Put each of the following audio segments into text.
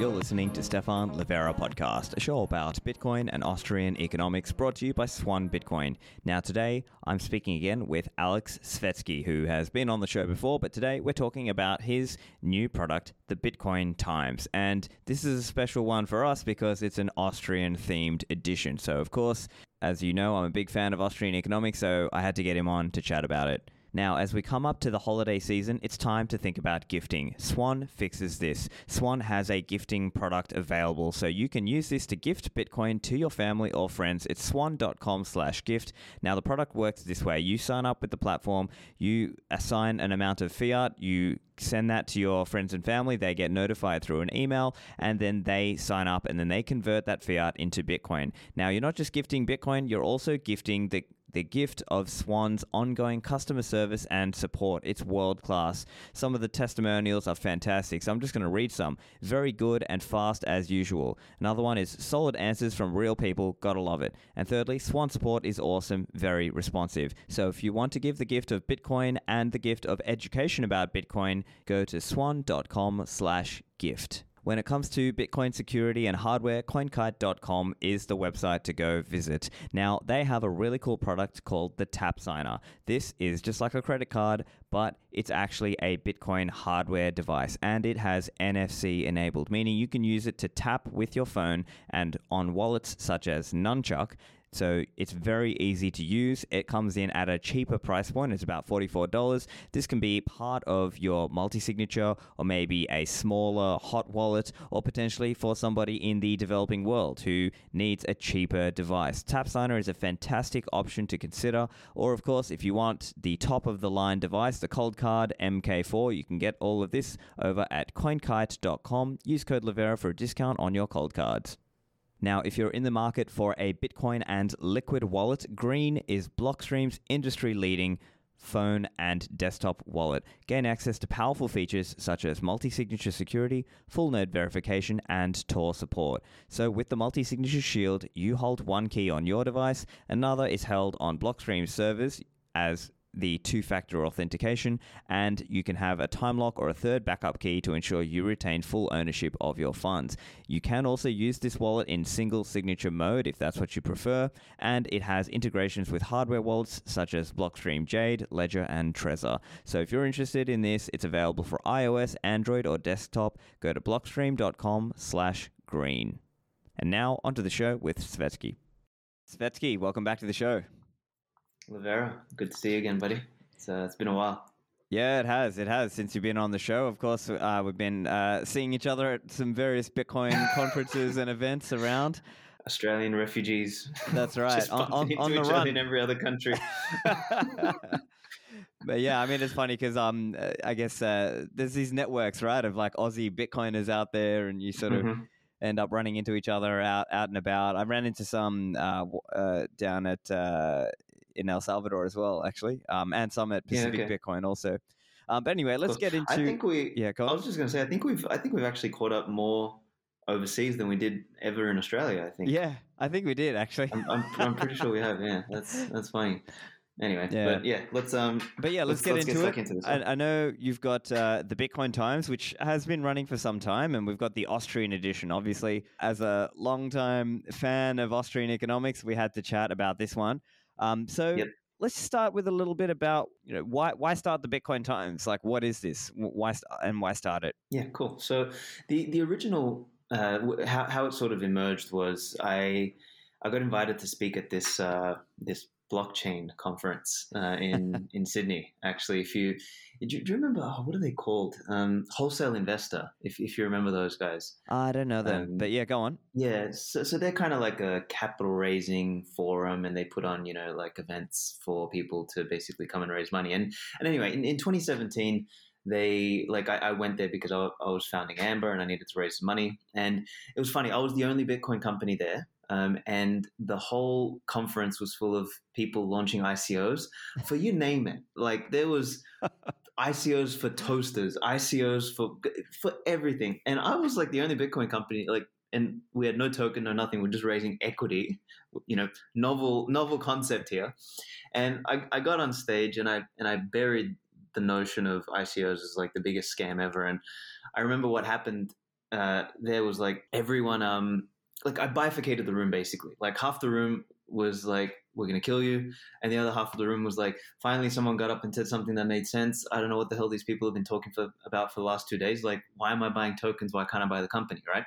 You're listening to Stephan Livera podcast, a show about Bitcoin and Austrian economics brought to you by Swan Bitcoin. Now, today I'm speaking again with Alex Svetski, who has been on the show before, but today we're talking about his new product, the Bitcoin Times. And this is a special one for us because it's an Austrian themed edition. So, of course, as you know, I'm a big fan of Austrian economics, so I had to get him on to chat about it. Now, as we come up to the holiday season, it's time to think about gifting. Swan fixes this. Swan has a gifting product available, so you can use this to gift Bitcoin to your family or friends. It's swan.com slash gift. Now, the product works this way. You sign up with the platform, you assign an amount of fiat, you send that to your friends and family. They get notified through an email and then they sign up and then they convert that fiat into Bitcoin. Now, you're not just gifting Bitcoin, you're also gifting the the gift of Swan's ongoing customer service and support. It's world class. Some of the testimonials are fantastic, so I'm just going to read some. Very good and fast as usual. Another one is solid answers from real people. Gotta love it. And thirdly, Swan support is awesome, very responsive. So if you want to give the gift of Bitcoin and the gift of education about Bitcoin, go to swan.com/gift. When it comes to Bitcoin security and hardware, CoinKite.com is the website to go visit. Now, they have a really cool product called the Tap Signer. This is just like a credit card, but it's actually a Bitcoin hardware device and it has NFC enabled, meaning you can use it to tap with your phone and on wallets such as Nunchuk. So it's very easy to use. It comes in at a cheaper price point. It's about $44. This can be part of your multi signature or maybe a smaller hot wallet or potentially for somebody in the developing world who needs a cheaper device. TapSigner is a fantastic option to consider. Or, of course, if you want the top of the line device, the Coldcard MK4, you can get all of this over at coinkite.com. Use code Livera for a discount on your cold cards. Now, if you're in the market for a Bitcoin and liquid wallet, Green is Blockstream's industry leading phone and desktop wallet. Gain access to powerful features such as multi signature security, full node verification, and Tor support. So, with the multi signature shield, you hold one key on your device, another is held on Blockstream servers as the two factor authentication, and you can have a time lock or a third backup key to ensure you retain full ownership of your funds. You can also use this wallet in single signature mode if that's what you prefer, and it has integrations with hardware wallets such as Blockstream Jade, Ledger, and Trezor. So if you're interested in this, it's available for iOS, Android, or desktop. Go to blockstream.com slash green. And now onto the show with Svetski. Svetski, welcome back to the show. Livera, good to see you again, buddy. It's, uh, it's been a while. Yeah, it has. It has since you've been on the show. Of course, uh, we've been uh, seeing each other at some various Bitcoin conferences and events around. Australian refugees. That's right. On, on, on the run. in every other country. but yeah, I mean, it's funny because um, uh, I guess uh, there's these networks, right, of like Aussie Bitcoiners out there, and you sort of Mhm. end up running into each other out out and about. I ran into some uh, uh, down at uh, in El Salvador as well, actually, um, and some at Yeah, Pacific okay. Bitcoin also. Um, but anyway, let's get into I think we. yeah, I was just going to say, I think we've. I think we've actually caught up more overseas than we did ever in Australia. I think. Yeah, I think we did actually. I'm, I'm, I'm pretty sure we have. Yeah, that's that's funny. Anyway, Yeah. but yeah, let's um. But yeah, let's, Let's- get let's into stuck it. into this I. I know you've got uh, the Bitcoin Times, which has been running for some time, and we've got the Austrian edition. Obviously, as a long-time fan of Austrian economics, we had to chat about this one. Um, so Yep. let's start with a little bit about you know why why start the Bitcoin Times? Like, what is this? Why st- and why start it? Yeah, cool. So the the original uh, how how it sort of emerged was I I got invited to speak at this uh, this blockchain conference uh, in in Sydney. Actually, if you do, you- do you remember oh, what are they called? Um, Wholesale Investor. If if you remember those guys. I don't know them, Um, but yeah, go on. Yeah, so, so they're kind of like a capital raising forum, and they put on you know like events for people to basically come and raise money. And and anyway, in, in 2017, they like I, I went there because I, I was founding Amber and I needed to raise some money. And it was funny. I was the only Bitcoin company there, um, and the whole conference was full of people launching ICOs for you name it. Like there was. ICOs for toasters, ICOs for for everything, and I was like the only Bitcoin company like and we had no token, no nothing. We're just raising equity, you know, novel novel concept here. And I, I got on stage and I and I buried the notion of ICOs as like the biggest scam ever. And I remember what happened uh, there was like everyone um like I bifurcated the room basically. Like half the room was like we're gonna kill you, and the other half of the room was like finally someone got up and said something that made sense. I don't know what the hell these people have been talking for about for the last two days. Like why am I buying tokens? Why can't I buy the company? Right.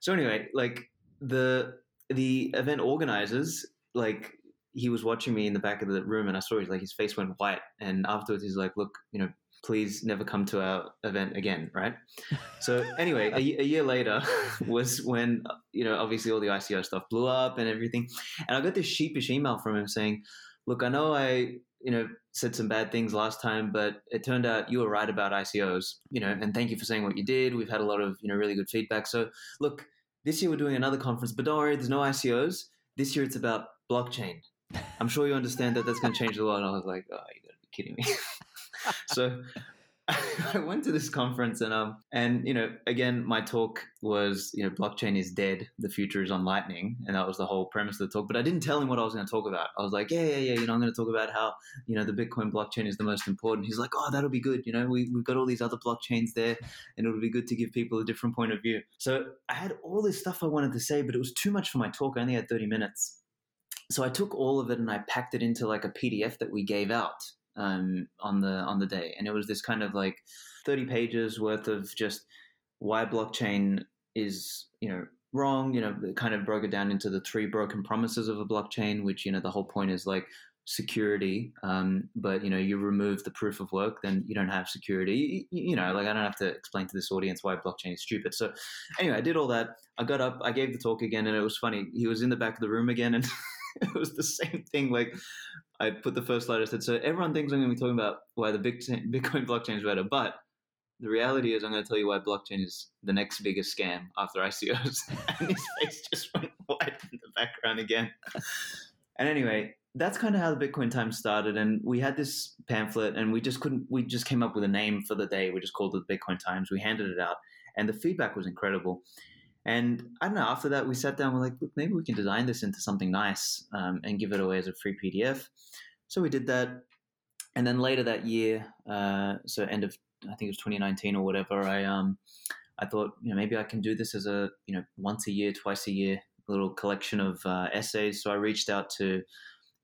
So anyway, like the the event organizers like he was watching me in the back of the room and I saw his like his face went white and afterwards he's like look you know please never come to our event again, right? So anyway, a, a, year later was when you know obviously all the ICO stuff blew up and everything, and I got this sheepish email from him saying, "Look, I know I you know said some bad things last time, but it turned out you were right about ICOs, you know, and thank you for saying what you did. We've had a lot of you know really good feedback. So look, this year we're doing another conference, but don't worry, there's no ICOs. This year it's about blockchain. I'm sure you understand that that's going to change the world." And I was like, "Oh, you got to be kidding me." So I went to this conference and um and you know again my talk was you know blockchain is dead the future is on lightning and that was the whole premise of the talk but I didn't tell him what I was going to talk about. I was like yeah yeah yeah you know I'm going to talk about how you know the Bitcoin blockchain is the most important. He's like oh that'll be good you know we, we've got all these other blockchains there and it'll be good to give people a different point of view. So I had all this stuff I wanted to say but it was too much for my talk I only had 30 minutes. So I took all of it and I packed it into like a PDF that we gave out um, on the on the day, and it was this kind of like thirty pages worth of just why blockchain is you know wrong. You know, kind of broke it down into the three broken promises of a blockchain, which you know the whole point is like security. Um, but you know you remove the proof of work then you don't have security. You, you, know like i don't have to explain to this audience why blockchain is stupid. So anyway i did all that. I got up i gave the talk again and it was funny. He was in the back of the room again and it was the same thing like I put the first slide. I said, so everyone thinks I'm going to be talking about why the Bitcoin blockchain is better, but the reality is I'm going to tell you why blockchain is the next biggest scam after ICOs. and his face just went white in the background again. and anyway, that's kind of how the Bitcoin Times started. And we had this pamphlet, and we just couldn't. We just came up with a name for the day. We just called it the Bitcoin Times. We handed it out, and the feedback was incredible. And I don't know. After that, we sat down. We're like, look, maybe we can design this into something nice um, and give it away as a free PDF. So we did that, and then later that year, uh, so end of I think it was 2019 or whatever. I um, I thought you know maybe I can do this as a you know once a year, twice a year little collection of uh, essays. So I reached out to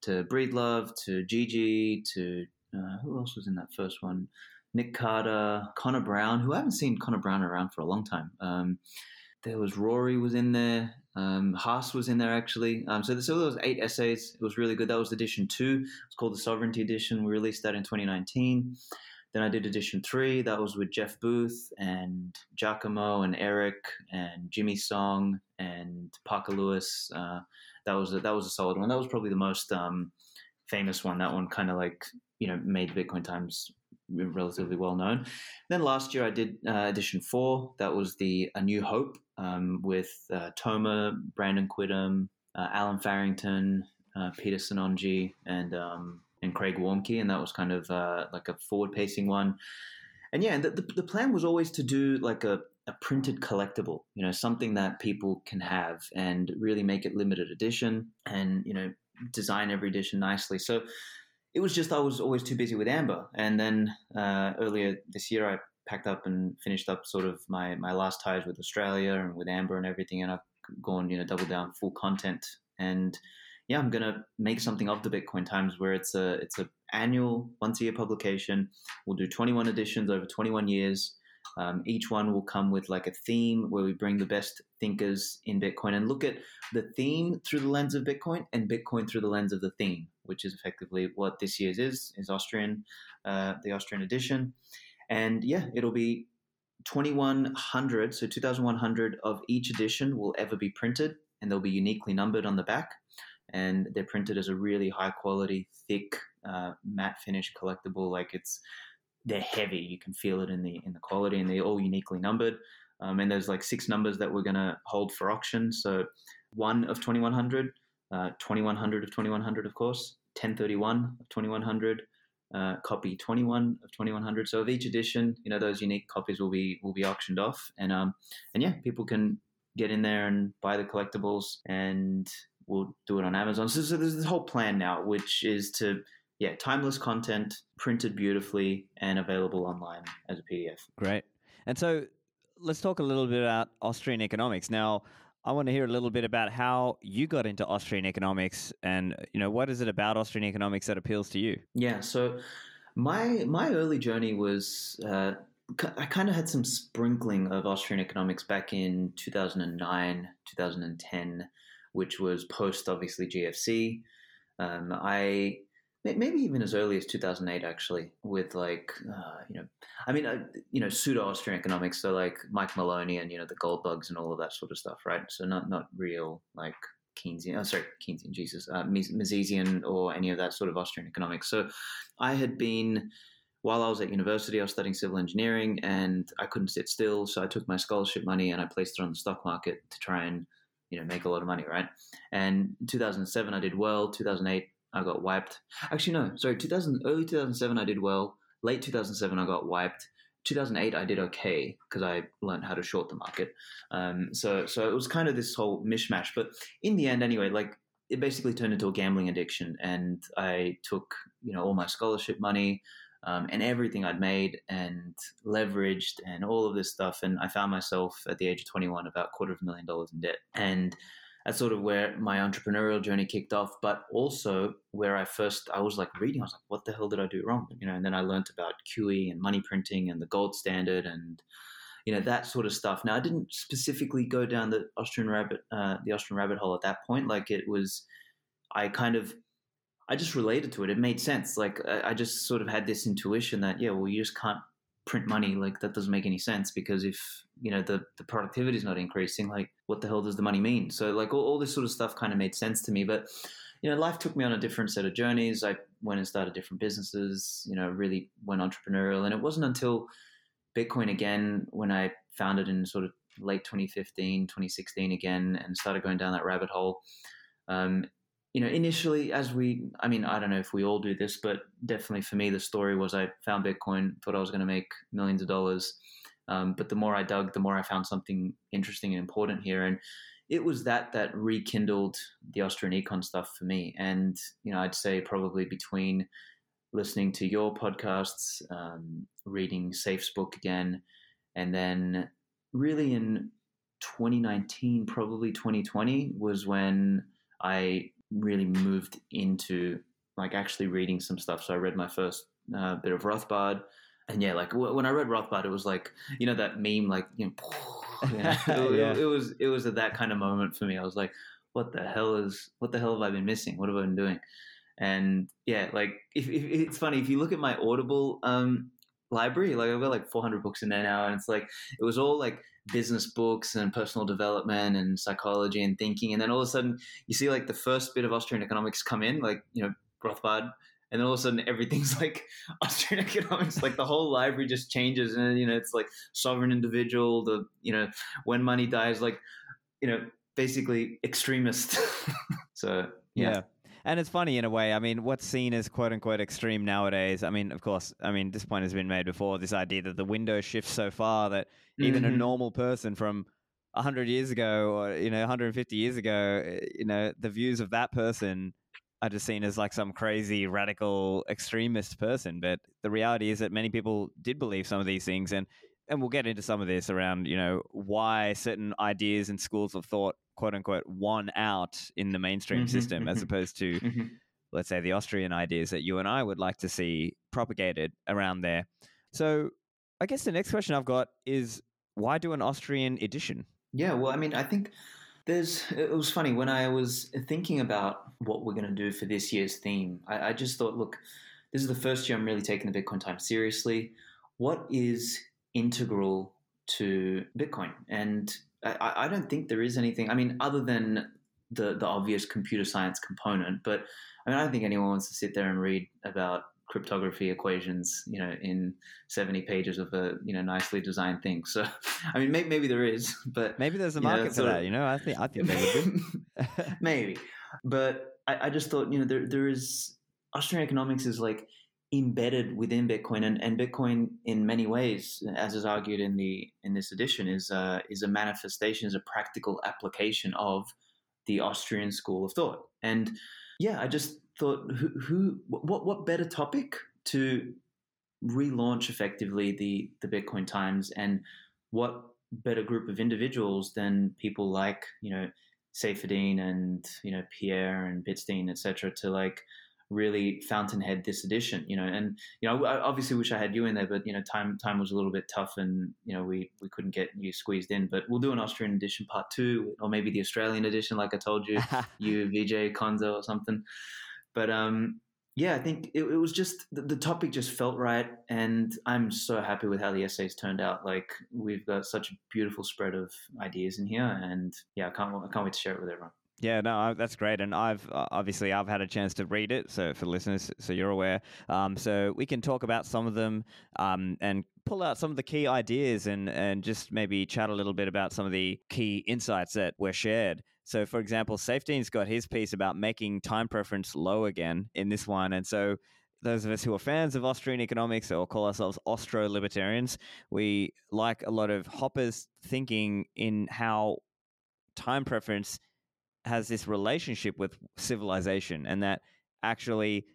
to Breedlove, to Gigi, to uh, who else was in that first one? Nick Carter, Connor Brown, who I haven't seen Connor Brown around for a long time. Um, there was Rory was in there. Um, Haas was in there actually. Um, so, so there was eight essays. It was really good. That was edition two. It's called the Sovereignty Edition. We released that in 2019. Then I did edition three. That was with Jeff Booth and Giacomo and Eric and Jimmy Song and Parker Lewis. Uh, that was a, that was a solid one. That was probably the most um, famous one. That one kind of like you know made Bitcoin Times relatively well known. Then last year I did uh, edition four. That was the A New Hope um, with uh, Toma, Brandon Quittem, uh, Allen Farrington, uh, Peter Sinonji, and um, and Craig Warmke, and that was kind of uh, like a forward pacing one. And yeah, and the, the, the plan was always to do like a, a printed collectible, you know, something that people can have and really make it limited edition and, you know, design every edition nicely. So it was just I was always too busy with Amber, and then uh, earlier this year I packed up and finished up sort of my my last ties with Australia and with Amber and everything, and I've gone you know double down full content. And yeah i'm going to make something of the bitcoin times where it's a it's a annual once a year publication. We'll do 21 editions over 21 years. Um, each one will come with like a theme where we bring the best thinkers in Bitcoin and look at the theme through the lens of Bitcoin and Bitcoin through the lens of the theme, which is effectively what this year's is, is Austrian, uh, the Austrian edition. And yeah, it'll be 2100, so 2100 of each edition will ever be printed and they'll be uniquely numbered on the back. And they're printed as a really high quality, thick, uh, matte finish collectible. Like it's they're heavy. You can feel it in the in the quality, and they're all uniquely numbered. Um, and there's like six numbers that we're going to hold for auction. So one of 2100, uh, 2100 of 2100, of course, 1031 of 2100, uh, copy 21 of 2100. So of each edition, you know, those unique copies will be will be auctioned off, and um, and yeah, people can get in there and buy the collectibles, and we'll do it on Amazon. So, so there's this whole plan now, which is to yeah, timeless content, printed beautifully and available online as a PDF. Great. And so let's talk a little bit about Austrian economics. Now, I want to hear a little bit about how you got into Austrian economics and you know what is it about Austrian economics that appeals to you? Yeah, so my my early journey was uh, I kind of had some sprinkling of Austrian economics back in 2009, 2010, which was post obviously GFC. Um, I maybe even as early as 2008 actually with like uh, you know i mean uh, you know pseudo austrian economics so like mike maloney and you know the gold bugs and all of that sort of stuff right? So not not real like keynesian oh sorry keynesian jesus uh, misesian or any of that sort of austrian economics. So i had been while i was at university i was studying civil engineering and i couldn't sit still so i took my scholarship money and i placed it on the stock market to try and you know make a lot of money right? And 2007 i did well. 2008 I got wiped. Actually, no, sorry, 2000, early 2007, I did well. Late 2007, I got wiped. 2008, I did okay because I learned how to short the market. Um, so, so it was kind of this whole mishmash. But in the end, anyway, like it basically turned into a gambling addiction, and I took you know all my scholarship money. Um, and everything I'd made and leveraged and all of this stuff. And I found myself at the age of 21 about quarter of a million dollars in debt. And that's sort of where my entrepreneurial journey kicked off, but also where I first I was like reading, I was like, what the hell did I do wrong? You know, and then I learned about QE and money printing and the gold standard and you know that sort of stuff. Now I didn't specifically go down the Austrian rabbit uh, the Austrian rabbit hole at that point. Like it was, I kind of I just related to it. It made sense. Like I, I just sort of had this intuition that yeah, well, you just can't print money like that doesn't make any sense because if you know the the productivity is not increasing like what the hell does the money mean? So like all, all this sort of stuff kind of made sense to me but you know life took me on a different set of journeys. I went and started different businesses you know really went entrepreneurial and it wasn't until bitcoin again when i found it in sort of late 2015 2016 again and started going down that rabbit hole um, you know, initially, as we, I mean, I don't know if we all do this, but definitely for me, the story was I found Bitcoin, thought I was going to make millions of dollars. Um, but the more I dug, the more I found something interesting and important here. And it was that that rekindled the Austrian econ stuff for me. And, you know, I'd say probably between listening to your podcasts, um, reading Saif's book again, and then really in 2019, probably 2020 was when I really moved into like actually reading some stuff. So I read my first uh, bit of Rothbard, and yeah, like w- when I read Rothbard, it was like you know that meme, like you know, you know it, yeah. it, it, was it was that kind of moment for me. I was like, what the hell is what the hell have I been missing? What have I been doing? And yeah, like if, if it's funny if you look at my Audible um, library, like I've got like 400 books in there now, and it's like it was all like business books and personal development and psychology and thinking. And then all of a sudden, you see like the first bit of Austrian economics come in, like, you know, Rothbard. And then all of a sudden, everything's like Austrian economics. Like the whole library just changes. And, you know, it's like sovereign individual, the, you know, when money dies, like, you know, basically extremist. so, yeah. yeah. And it's funny in a way. I mean, what's seen as quote unquote extreme nowadays, I mean, of course, I mean, this point has been made before this idea that the window shifts so far that even mm-hmm. a normal person from 100 years ago or, you know, 150 years ago, eh, you know, the views of that person are just seen as like some crazy radical extremist person. But the reality is that many people did believe some of these things. And and we'll get into some of this around you know why certain ideas and schools of thought quote unquote won out in the mainstream mm-hmm, system as mm-hmm, opposed to mm-hmm. let's say the austrian ideas that you and i would like to see propagated around there. So i guess the next question i've got is why do an austrian edition? Yeah well i mean i think there's it was funny when i was thinking about what we're going to do for this year's theme I, I just thought look this is the first year i'm really taking the bitcoin time seriously. What is integral to Bitcoin. And I, I, don't think there is anything, I mean, other than the, the obvious computer science component, but I mean, I don't think anyone wants to sit there and read about cryptography equations, you know, in 70 pages of a, you know, nicely designed thing. So, I mean, maybe, maybe there is, but maybe there's a market know, for that, you know, I think, I think maybe, maybe, but I, I just thought, you know, there, there is Austrian economics is like, embedded within Bitcoin, and, and Bitcoin in many ways, as is argued in the in this edition, is uh, is a manifestation, is a practical application of the Austrian school of thought. And yeah, I just thought, who, who what what better topic to relaunch effectively the the Bitcoin Times, and what better group of individuals than people like you know Saifedean and you know Pierre and Bitstein, etc., to like really fountainhead this edition, you know. And you know, I obviously wish I had you in there, but you know, time time was a little bit tough, and you know, we we couldn't get you squeezed in. But we'll do an Austrian edition part two, or maybe the Australian edition, like I told you, you VJ Konzo or something. But um, yeah, I think it, it was just the, the, topic just felt right, and I'm so happy with how the essays turned out. Like we've got such a beautiful spread of ideas in here, and yeah, I can't I can't wait to share it with everyone. Yeah, no, that's great, and I've uh, obviously I've had a chance to read it, so for listeners, so you're aware. Um, so we can talk about some of them um, and pull out some of the key ideas, and and just maybe chat a little bit about some of the key insights that were shared. So, for example, Saifedean's got his piece about making time preference low again in this one. And so, those of us who are fans of Austrian economics or call ourselves Austro libertarians, we like a lot of Hoppe's thinking in how time preference has this relationship with civilization and that actually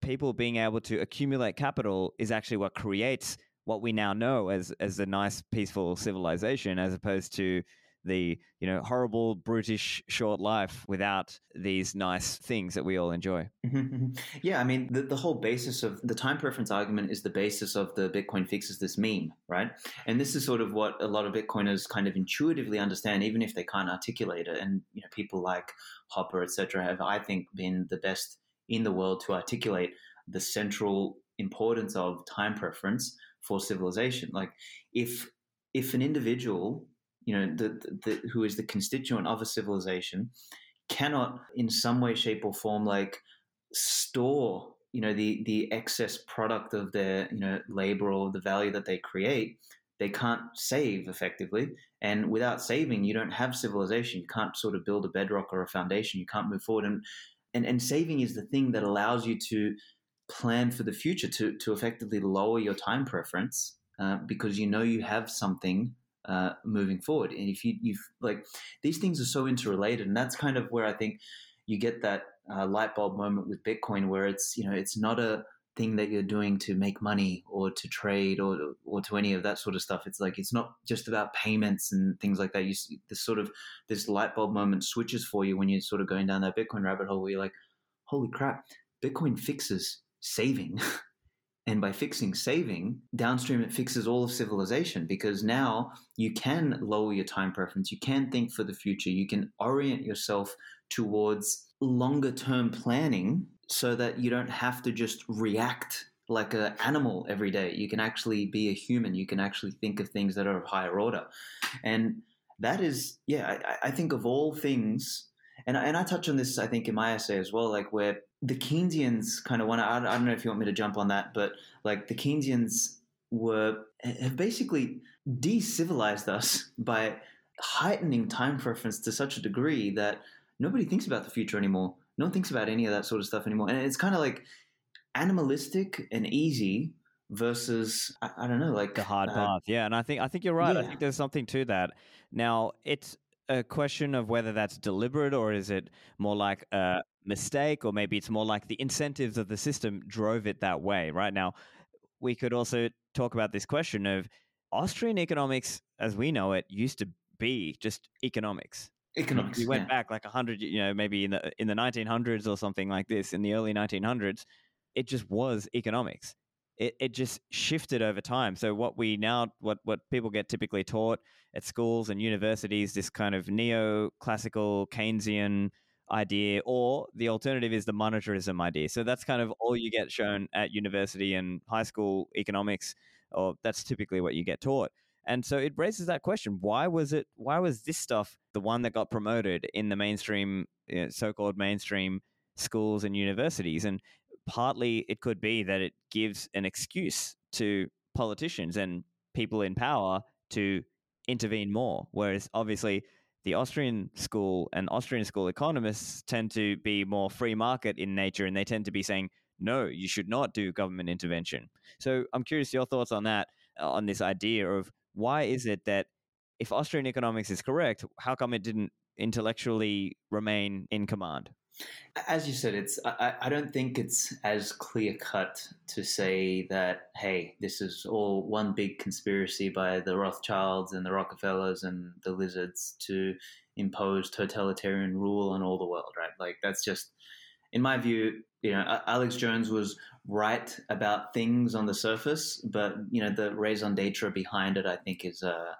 people being able to accumulate capital is actually what creates what we now know as as a nice peaceful civilization as opposed to the you know horrible brutish short life without these nice things that we all enjoy. Yeah i mean the, the whole basis of the time preference argument is the basis of the bitcoin fixes this meme right? And this is sort of what a lot of bitcoiners kind of intuitively understand even if they can't articulate it. And you know people like Hoppe etc have i think been the best in the world to articulate the central importance of time preference for civilization. Like if if an individual you know, the, the, who is the constituent of a civilization, cannot in some way, shape, or form like store, you know, the the excess product of their you know labor or the value that they create. They can't save effectively, and without saving, you don't have civilization. You can't sort of build a bedrock or a foundation. You can't move forward, and and and saving is the thing that allows you to plan for the future to to effectively lower your time preference uh, because you know you have something uh, moving forward. And if you you've like these things are so interrelated, and that's kind of where I think you get that uh, light bulb moment with Bitcoin, where it's you know it's not a thing that you're doing to make money or to trade or or to any of that sort of stuff. It's like it's not just about payments and things like that. You this sort of this light bulb moment switches for you when you're sort of going down that Bitcoin rabbit hole where you're like, holy crap, Bitcoin fixes saving. And by fixing saving, downstream it fixes all of civilization because now you can lower your time preference. You can think for the future. You can orient yourself towards longer term planning so that you don't have to just react like an animal every day. You can actually be a human. You can actually think of things that are of higher order. And that is, yeah, I, I think of all things, and, and I touch on this, I think, in my essay as well, like where the Keynesians kind of want to. I don't know if you want me to jump on that, but like the Keynesians were have basically decivilized us by heightening time preference to such a degree that nobody thinks about the future anymore. No one thinks about any of that sort of stuff anymore, and it's kind of like animalistic and easy versus I, I don't know, like the hard uh, path. Yeah, and I think I think you're right. Yeah. I think there's something to that. Now it's a question of whether that's deliberate or is it more like a mistake or maybe it's more like the incentives of the system drove it that way right now we could also talk about this question of austrian economics as we know it used to be just economics economics we went yeah. back like 100 you know maybe in the in the 1900s or something like this in the early 1900s it just was economics it, it just shifted over time. So what we now what what people get typically taught at schools and universities, this kind of neoclassical Keynesian idea, or the alternative is the monetarism idea. So that's kind of all you get shown at university and high school economics, or that's typically what you get taught. And so it raises that question: Why was it? Why was this stuff the one that got promoted in the mainstream, you know, so-called mainstream schools and universities? And partly it could be that it gives an excuse to politicians and people in power to intervene more. Whereas obviously the Austrian school and Austrian school economists tend to be more free market in nature and they tend to be saying, no, you should not do government intervention. So I'm curious your thoughts on that, uh, on this idea of why is it that if Austrian economics is correct, how come it didn't intellectually remain in command? As you said, it's I, I don't think it's as clear cut to say that hey, this is all one big conspiracy by the Rothschilds and the Rockefellers and the lizards to impose totalitarian rule on all the world, right? Like that's just, in my view, you know, Alex Jones was right about things on the surface, but you know, the raison d'être behind it, I think, is uh,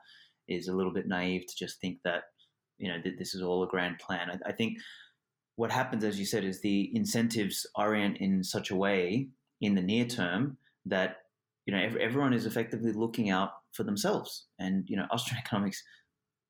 is a little bit naive to just think that you know that this is all a grand plan. I, I think what happens, as you said, is the incentives orient in such a way in the near term that you know everyone is effectively looking out for themselves, and you know, Austrian economics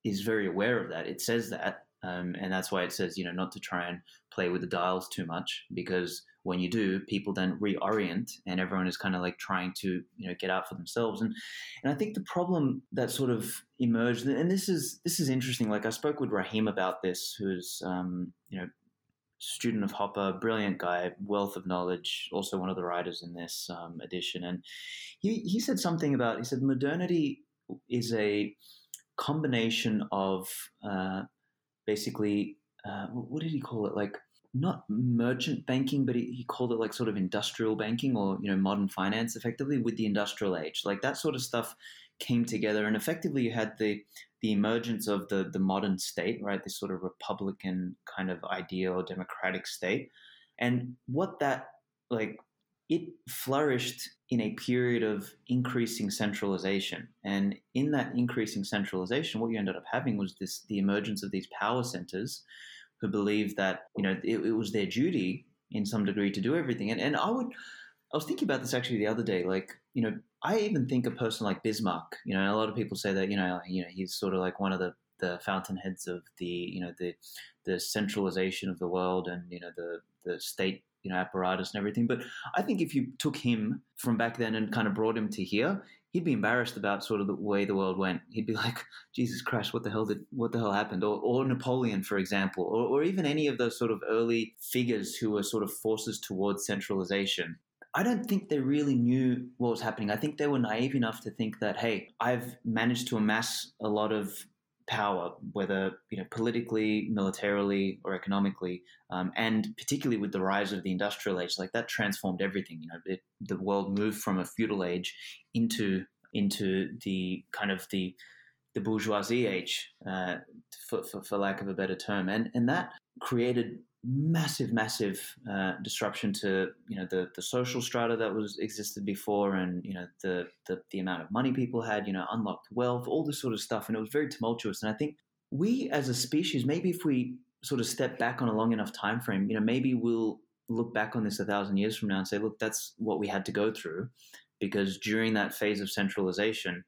is very aware of that. It says that, um, and that's why it says you know not to try and play with the dials too much because when you do, people then reorient, and everyone is kind of like trying to you know get out for themselves. And and I think the problem that sort of emerged, and this is this is interesting. Like I spoke with Rahim about this, who's um, you know student of Hoppe, brilliant guy, wealth of knowledge, also one of the writers in this um, edition. And he, he said something about, he said, modernity is a combination of uh, basically, uh, what did he call it? Like, not merchant banking, but he, he called it like sort of industrial banking or, you know, modern finance effectively with the industrial age. Like that sort of stuff came together and effectively you had the the emergence of the the modern state, right? This sort of republican kind of ideal democratic state, and what that like it flourished in a period of increasing centralization, and in that increasing centralization, what you ended up having was this the emergence of these power centers, who believed that you know it, it was their duty in some degree to do everything, and and I would. I was thinking about this actually the other day. Like, you know, I even think a person like Bismarck. You know, a lot of people say that you know, you know, he's sort of like one of the the fountainheads of the you know the the centralization of the world and you know the the state you know apparatus and everything. But I think if you took him from back then and kind of brought him to here, he'd be embarrassed about sort of the way the world went. He'd be like, Jesus Christ, what the hell did what the hell happened? Or, or Napoleon, for example, or, or even any of those sort of early figures who were sort of forces towards centralization. I don't think they really knew what was happening. I think they were naive enough to think that, hey, I've managed to amass a lot of power, whether you know politically, militarily, or economically, um, and particularly with the rise of the industrial age, like that transformed everything. You know, it, the world moved from a feudal age into into the kind of the the bourgeoisie age, uh, for, for, for lack of a better term, and and that created massive, massive uh, disruption to you know the the social strata that was existed before, and you know the, the the amount of money people had, you know, unlocked wealth, all this sort of stuff, and it was very tumultuous. And I think we as a species, maybe if we sort of step back on a long enough time frame, you know, maybe we'll look back on this a thousand years from now and say, look, that's what we had to go through, because during that phase of centralization,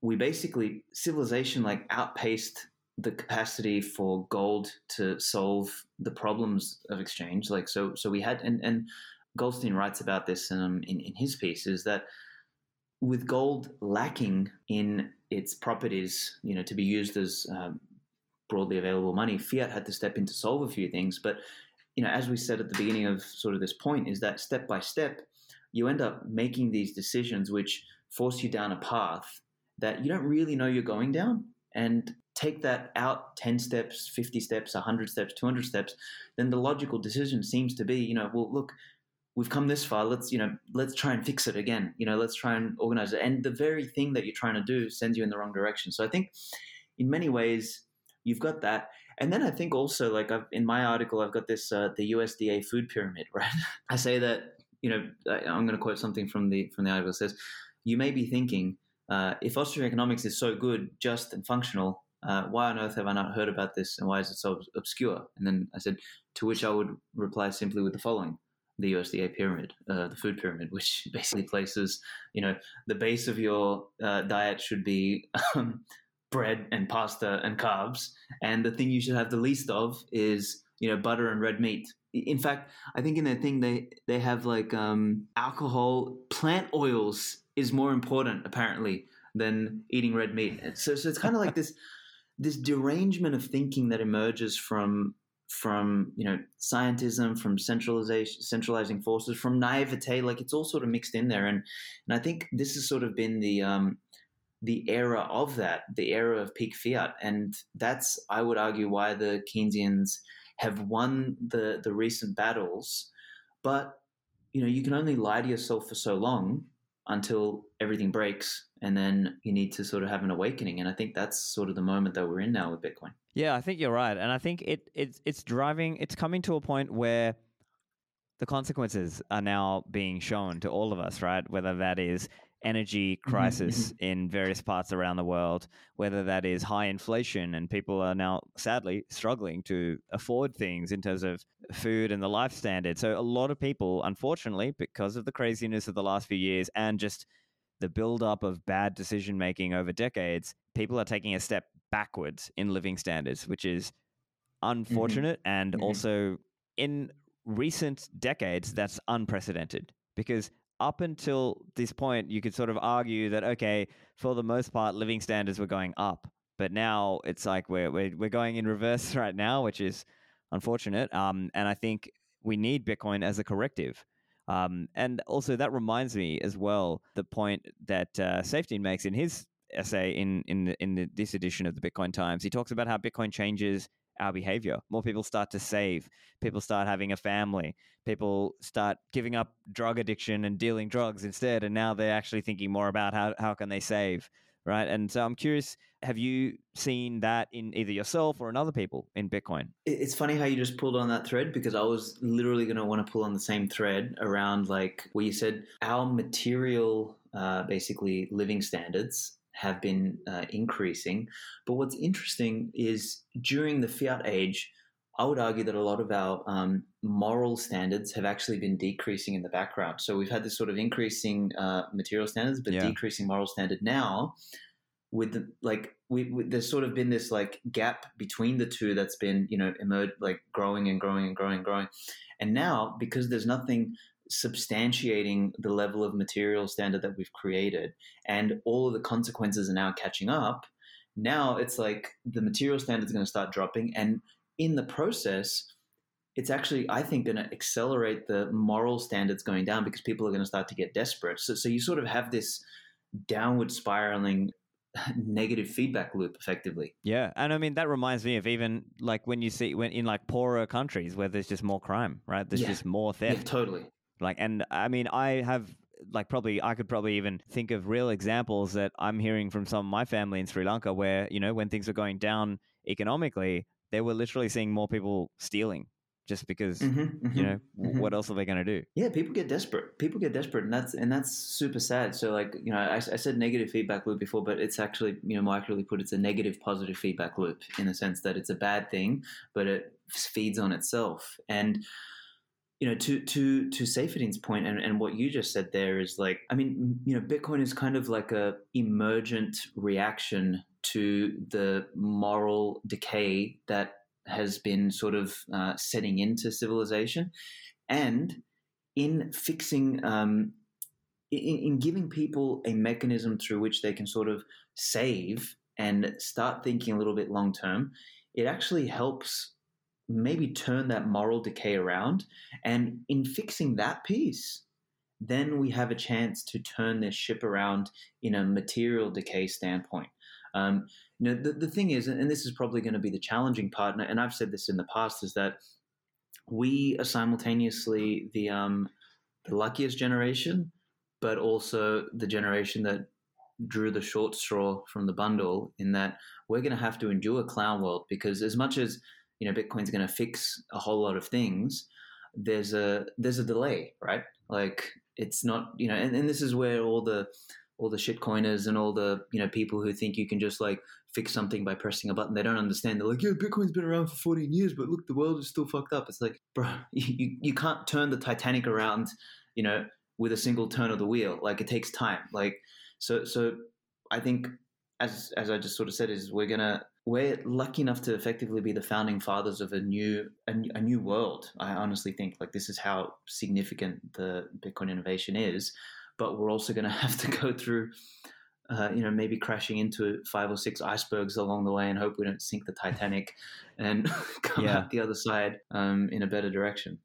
we basically civilization like outpaced the capacity for gold to solve the problems of exchange. Like so, so we had, and, and Goldstein writes about this um, in, in his piece, is that with gold lacking in its properties, you know, to be used as um, broadly available money, fiat had to step in to solve a few things. But you know, as we said at the beginning of sort of this point, is that step by step, you end up making these decisions which force you down a path that you don't really know you're going down. And take that out 10 steps, 50 steps, 100 steps, 200 steps, then the logical decision seems to be, you know, well, look, we've come this far. Let's, you know, let's try and fix it again. You know, let's try and organize it. And the very thing that you're trying to do sends you in the wrong direction. So I think in many ways, you've got that. And then I think also, like I've, in my article, I've got this uh, the USDA food pyramid, right? I say that you know I'm going to quote something from the from the article. It says, "You may be thinking, uh, if Austrian economics is so good, just and functional, uh, why on earth have I not heard about this and why is it so obscure? And then I said, to which I would reply simply with the following. The USDA pyramid, uh, the food pyramid, which basically places, you know, the base of your uh, diet should be um, bread and pasta and carbs, and the thing you should have the least of is, you know, butter and red meat. In fact, I think in their thing they they have like um, alcohol, plant oils is more important apparently than eating red meat. So, so it's kind of like this this derangement of thinking that emerges from from you know scientism from centralization centralizing forces from naivete like it's all sort of mixed in there. And and i think this has sort of been the um the era of that the era of peak fiat. And that's i would argue why the keynesians have won the the recent battles, but you know you can only lie to yourself for so long until everything breaks and then you need to sort of have an awakening. And i think that's sort of the moment that we're in now with bitcoin. Yeah i think you're right. And i think it it's it's driving it's coming to a point where the consequences are now being shown to all of us right? Whether that is energy Mm-hmm, crisis in various parts around the world, whether that is high inflation and people are now sadly struggling to afford things in terms of food and the life standard. So, a lot of people, unfortunately, because of the craziness of the last few years and just the buildup of bad decision making over decades, people are taking a step backwards in living standards, which is unfortunate and Mhm. also in recent decades that's unprecedented because up until this point, you could sort of argue that okay, for the most part, living standards were going up, but now it's like we're we're, we're going in reverse right now, which is unfortunate. Um, and I think we need Bitcoin as a corrective. Um, and also that reminds me as well the point that uh, Safety makes in his essay in in in the, this edition of the Bitcoin Times. He talks about how Bitcoin changes our behavior. More people start to save. People start having a family. People start giving up drug addiction and dealing drugs instead. And now they're actually thinking more about how, how can they save, right? And so I'm curious, have you seen that in either yourself or in other people in Bitcoin? It's funny how you just pulled on that thread because I was literally going to want to pull on the same thread around like where you said our material, uh, basically living standards have been uh, increasing. But what's interesting is during the fiat age, I would argue that a lot of our um, moral standards have actually been decreasing in the background. So we've had this sort of increasing uh, material standards, but Yeah. decreasing moral standard now. With the like, we, we, there's sort of been this like gap between the two that's been you know emerged like growing and growing and growing and growing, and now because there's nothing substantiating the level of material standard that we've created, and all of the consequences are now catching up. Now it's like the material standard is going to start dropping, and in the process, it's actually, I think, going to accelerate the moral standards going down because people are going to start to get desperate. So, so you sort of have this downward spiraling negative feedback loop effectively. Yeah, and I mean that reminds me of even like when you see when in like poorer countries where there's just more crime, right? There's Yeah. just more theft Yeah, theft. totally. Like, and I mean, I have like probably I could probably even think of real examples that I'm hearing from some of my family in Sri Lanka where you know when things were going down economically, they were literally seeing more people stealing just because Mhm, mhm, you know w mhm. what else are they going to do? Yeah, people get desperate. People get desperate, and that's and that's super sad. So, like you know, I, I said negative feedback loop before, but it's actually you know more accurately put, it's a negative positive feedback loop in the sense that it's a bad thing, but it feeds on itself. And you know, to to to Saifedean's point, and, and what you just said there is like, I mean, you know, Bitcoin is kind of like a emergent reaction to the moral decay that has been sort of uh, setting into civilization, and in fixing, um, in, in giving people a mechanism through which they can sort of save and start thinking a little bit long term, it actually helps maybe turn that moral decay around. And in fixing that piece, then we have a chance to turn this ship around in a material decay standpoint. Um, you know, the, the thing is, and this is probably going to be the challenging part, and I've said this in the past, is that we are simultaneously the um, the luckiest generation, but also the generation that drew the short straw from the bundle. In that we're going to have to endure clown world because as much as you know Bitcoin's going to fix a whole lot of things, there's a there's a delay, right? Like it's not you know, and, and this is where all the all the shitcoiners and all the you know people who think you can just like fix something by pressing a button. They don't understand. They're like, yeah, Bitcoin's been around for 14 years, but look, the world is still fucked up. It's like, bro, you, you can't turn the Titanic around, you know, with a single turn of the wheel. Like it takes time. Like so, so I think as as I just sort of said, is we're gonna we're lucky enough to effectively be the founding fathers of a new a, a new world. I honestly think like this is how significant the Bitcoin innovation is, but we're also going to have to go through uh, you know, maybe crashing into five or six icebergs along the way and hope we don't sink the Titanic and come Yeah. out the other side um, in a better direction.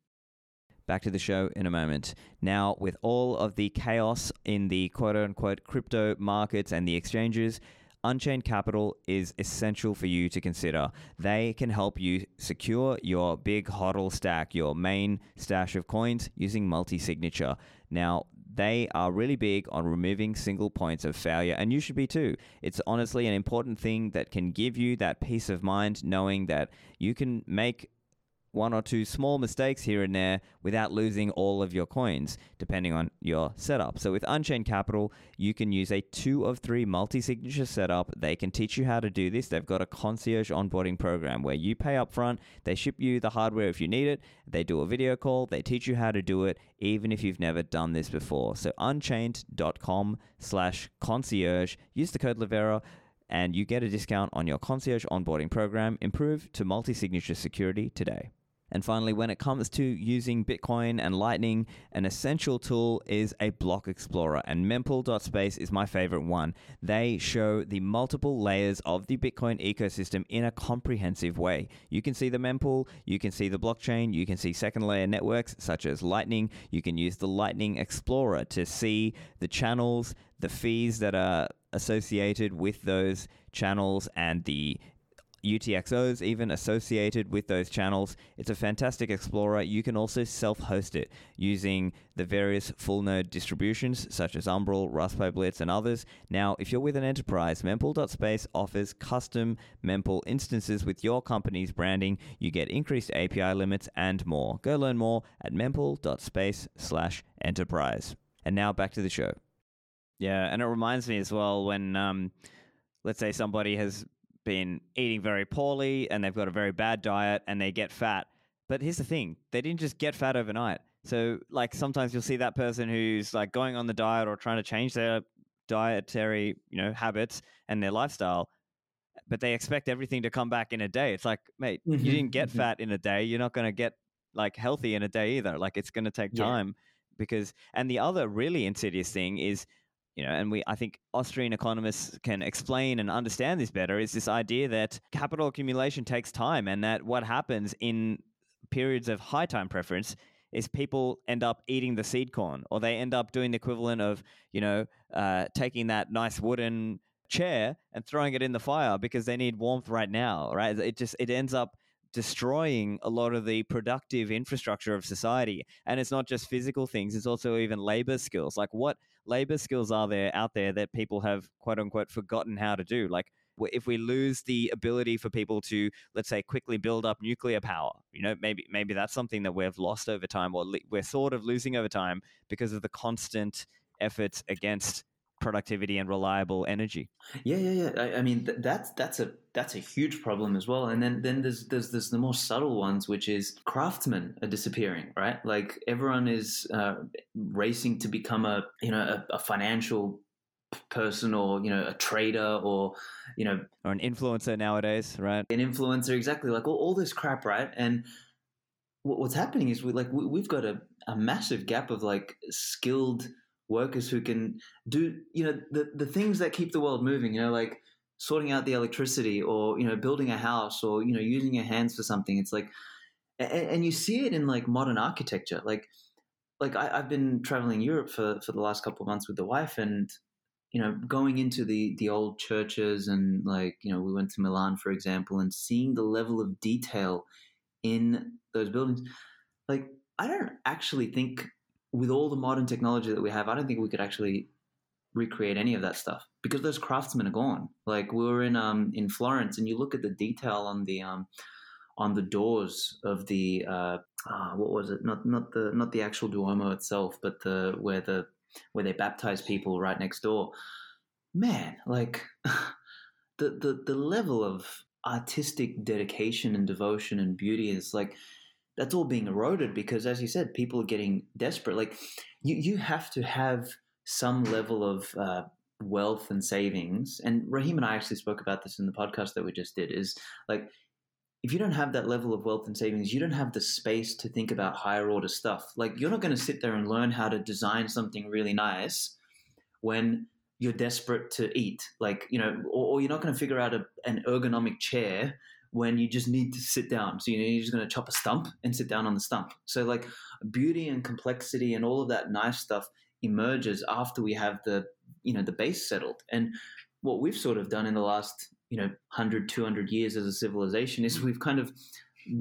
Back to the show in a moment. Now, with all of the chaos in the quote unquote crypto markets and the exchanges, Unchained Capital is essential for you to consider. They can help you secure your big HODL stack, your main stash of coins, using multi signature. Now, they are really big on removing single points of failure, and you should be too. It's honestly an important thing that can give you that peace of mind knowing that you can make one or two small mistakes here and there without losing all of your coins, depending on your setup. So with Unchained Capital, you can use a two of three multi signature setup. They can teach you how to do this. They've got a concierge onboarding program where you pay up front, they ship you the hardware if you need it, they do a video call, they teach you how to do it, even if you've never done this before. So unchained.com slash concierge, use the code Livera and you get a discount on your concierge onboarding program. Improve to multi signature security today. And finally, when it comes to using Bitcoin and Lightning, an essential tool is a block explorer, and mempool.space is my favorite one. They show the multiple layers of the Bitcoin ecosystem in a comprehensive way. You can see the mempool, you can see the blockchain, you can see second layer networks such as Lightning. You can use the Lightning Explorer to see the channels, the fees that are associated with those channels, and the UTXOs even associated with those channels. It's a fantastic explorer. You can also self host it using the various full node distributions such as Umbrel, RaspiBlitz, and others. Now, if you're with an enterprise, mempool.space offers custom mempool instances with your company's branding. You get increased API limits and more. Go learn more at mempool.space slash enterprise. And now back to the show. Yeah, and it reminds me as well when, um, let's say somebody has been eating very poorly and they've got a very bad diet and they get fat. But here's the thing they didn't just get fat overnight. So, like, sometimes you'll see that person who's like going on the diet or trying to change their dietary, you know, habits and their lifestyle, but they expect everything to come back in a day. It's like, mate, Mhm, you didn't get mhm. fat in a day. You're not going to get like healthy in a day either. Like, it's going to take Yeah. time because, and the other really insidious thing is, you know, and we, I think Austrian economists can explain and understand this better, is this idea that capital accumulation takes time and that what happens in periods of high time preference is people end up eating the seed corn or they end up doing the equivalent of, you know, uh, taking that nice wooden chair and throwing it in the fire because they need warmth right now, right? It just, it ends up destroying a lot of the productive infrastructure of society. And it's not just physical things, it's also even labor skills. Like, what labor skills are there out there that people have, quote unquote, forgotten how to do? Like, if we lose the ability for people to, let's say, quickly build up nuclear power, you know, maybe maybe that's something that we've lost over time, or we're sort of losing over time because of the constant efforts against productivity and reliable energy. Yeah, yeah, yeah. I, I mean, th- that's that's a that's a huge problem as well. And then then there's there's there's the more subtle ones, which is craftsmen are disappearing, right? Like everyone is uh, racing to become a you know a, a financial person or you know a trader or you know Or an influencer nowadays, right? an influencer exactly like all, all this crap right and what, what's happening is we like we, we've got a, a massive gap of like skilled workers who can do you know the the things that keep the world moving you know like sorting out the electricity or you know building a house or you know using your hands for something. It's like and, and you see it in like modern architecture. Like like I, i've been traveling europe for for the last couple of months with the wife and you know going into the the old churches and like you know we went to milan for example and seeing the level of detail in those buildings. Like i don't actually think with all the modern technology that we have i don't think we could actually recreate any of that stuff because those craftsmen are gone. Like we were in um in florence and you look at the detail on the um on the doors of the uh, uh what was it? Not not the not the actual duomo itself but the where the where they baptize people right next door. Man like the the the level of artistic dedication and devotion and beauty is like that's all being eroded because as you said people are getting desperate like you you have to have some level of uh, wealth and savings and Raheem and I actually spoke about this in the podcast that we just did is like if you don't have that level of wealth and savings, you don't have the space to think about higher order stuff. Like you're not going to sit there and learn how to design something really nice when you're desperate to eat. Like, you know, or, or you're not going to figure out a, an ergonomic chair when you just need to sit down. So, you know, you're just going to chop a stump and sit down on the stump. So, like, beauty and complexity and all of that nice stuff emerges after we have the, you know, the base settled. And what we've sort of done in the last you know 100 200 years as a civilization is we've kind of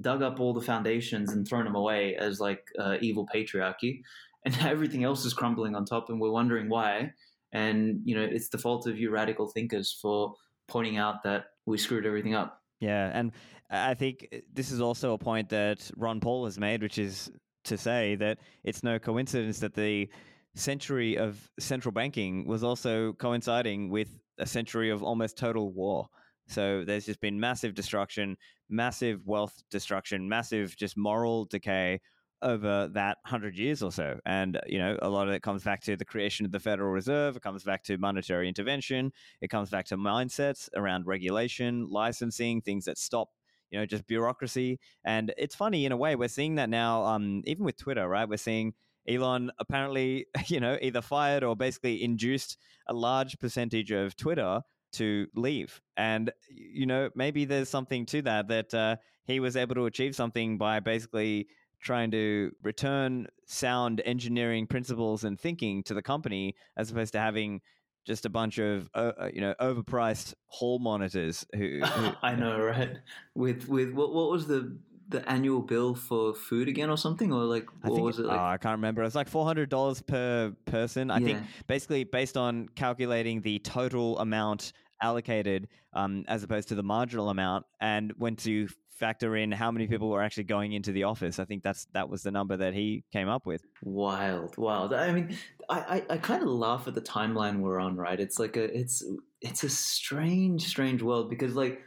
dug up all the foundations and thrown them away as like uh, evil patriarchy and everything else is crumbling on top and we're wondering why and you know it's the fault of you radical thinkers for pointing out that we screwed everything up yeah and i think this is also a point that ron paul has made which is to say that it's no coincidence that the century of central banking was also coinciding with a century of almost total war. So there's just been massive destruction, massive wealth destruction, massive just moral decay over that 100 years or so. And, you know, a lot of it comes back to the creation of the Federal Reserve. It comes back to monetary intervention. It comes back to mindsets around regulation, licensing, things that stop you know, just bureaucracy. And it's funny in a way, we're seeing that now, um, even with Twitter, right? We're seeing Elon apparently, you know, either fired or basically induced a large percentage of Twitter to leave. And, you know, maybe there's something to that, that uh, he was able to achieve something by basically trying to return sound engineering principles and thinking to the company as opposed to having just a bunch of uh, uh you know overpriced hall monitors who, who I know right with with what what was the the annual bill for food again or something or like what I think, was it like? Oh, I can't remember. It's like four hundred dollars per person. I yeah. think basically based on calculating the total amount allocated um, as opposed to the marginal amount, and when to factor in how many people were actually going into the office, I think that's that was the number that he came up with. Wild, wild. I mean, I I, I kind of laugh at the timeline we're on. Right? It's like a it's it's a strange, strange world because like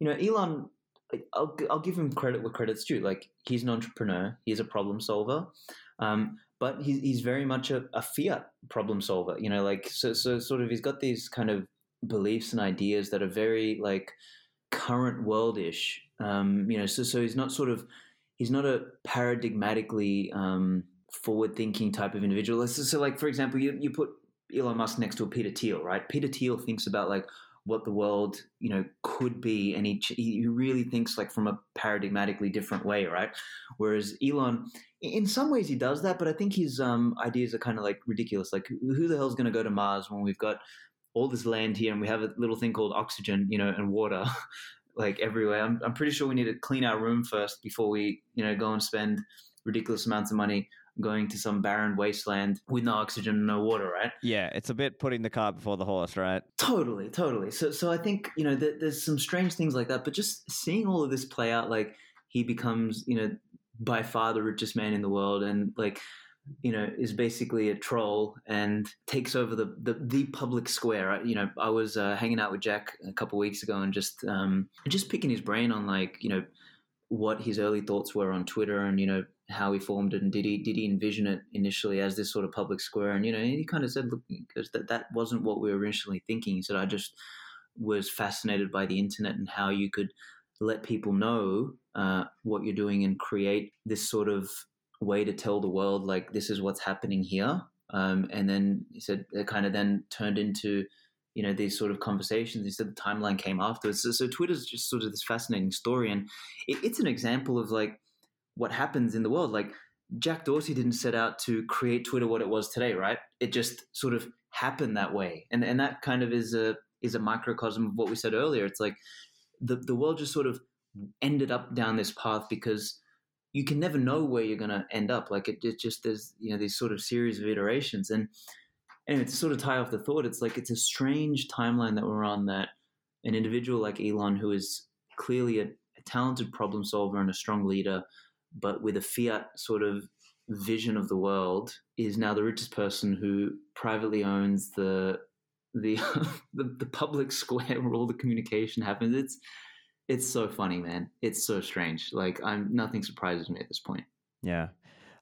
you know Elon I'll, I'll give him credit where credit's due. Like he's an entrepreneur, he's a problem solver, um, but he's, he's very much a, a, fiat problem solver. You know, like so so sort of he's got these kind of beliefs and ideas that are very like current worldish. Um, you know, so so he's not sort of he's not a paradigmatically um, forward thinking type of individual. So, so like for example, you you put Elon Musk next to a Peter Thiel, right? Peter Thiel thinks about like what the world you know could be and he, he really thinks like from a paradigmatically different way right whereas elon in some ways he does that but i think his um, ideas are kind of like ridiculous like who the hell's going to go to mars when we've got all this land here and we have a little thing called oxygen you know and water like everywhere I'm, I'm pretty sure we need to clean our room first before we you know go and spend ridiculous amounts of money going to some barren wasteland with no oxygen and no water, right? Yeah, it's a bit putting the cart before the horse, right? Totally, totally. So, so I think you know th- there's some strange things like that, but just seeing all of this play out, like he becomes, you know, by far the richest man in the world, and like you know, is basically a troll and takes over the the, the public square. You know, I was uh, hanging out with Jack a couple weeks ago and just um, just picking his brain on like you know what his early thoughts were on Twitter and you know how he formed it and did he did he envision it initially as this sort of public square and you know he kind of said look because that that wasn't what we were originally thinking he said I just was fascinated by the internet and how you could let people know uh, what you're doing and create this sort of way to tell the world like this is what's happening here um, and then he said it kind of then turned into you know these sort of conversations. He said the timeline came afterwards. So, so Twitter's just sort of this fascinating story, and it, it's an example of like what happens in the world. Like Jack Dorsey didn't set out to create Twitter what it was today, right? It just sort of happened that way, and and that kind of is a is a microcosm of what we said earlier. It's like the the world just sort of ended up down this path because you can never know where you're going to end up. Like it, it just there's you know these sort of series of iterations and anyway, to sort of tie off the thought, it's like it's a strange timeline that we're on that an individual like Elon, who is clearly a, a talented problem solver and a strong leader, but with a fiat sort of vision of the world, is now the richest person who privately owns the the the, the public square where all the communication happens. It's it's so funny, man. It's so strange. Like I'm nothing surprises me at this point. Yeah.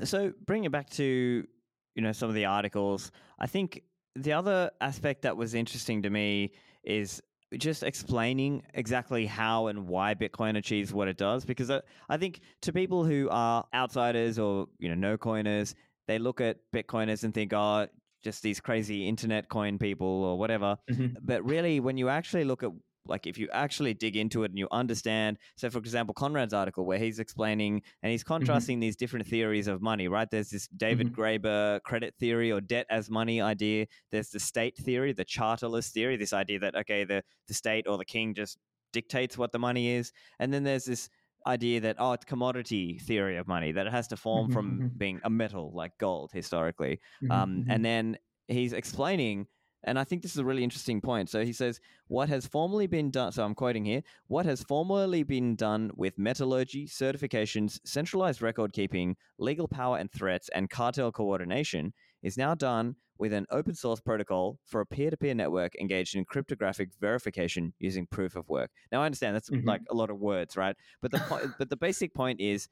So bring it back to you know some of the articles. I think the other aspect that was interesting to me is just explaining exactly how and why Bitcoin achieves what it does. Because I, I think to people who are outsiders or you know no coiners, they look at Bitcoiners and think, oh, just these crazy internet coin people or whatever. Mm-hmm. But really, when you actually look at like if you actually dig into it and you understand. So, for example, Konrad's article where he's explaining and he's Mm-hmm. contrasting these different theories of money, right? There's this David Mhm. Graeber credit theory or debt as money idea. There's the state theory, the chartalist theory, this idea that okay, the the state or the king just dictates what the money is, and then there's this idea that oh it's commodity theory of money that it has to form Mhm, from mhm. being a metal like gold historically Mhm, um, and then he's explaining and i think this is a really interesting point. So he says what has formerly been done so i'm quoting here what has formerly been done with metallurgy certifications centralized record keeping legal power and threats and cartel coordination is now done with an open source protocol for a peer-to-peer network engaged in cryptographic verification using proof of work? Now i understand that's Mhm. like a lot of words right? But the point but the basic point is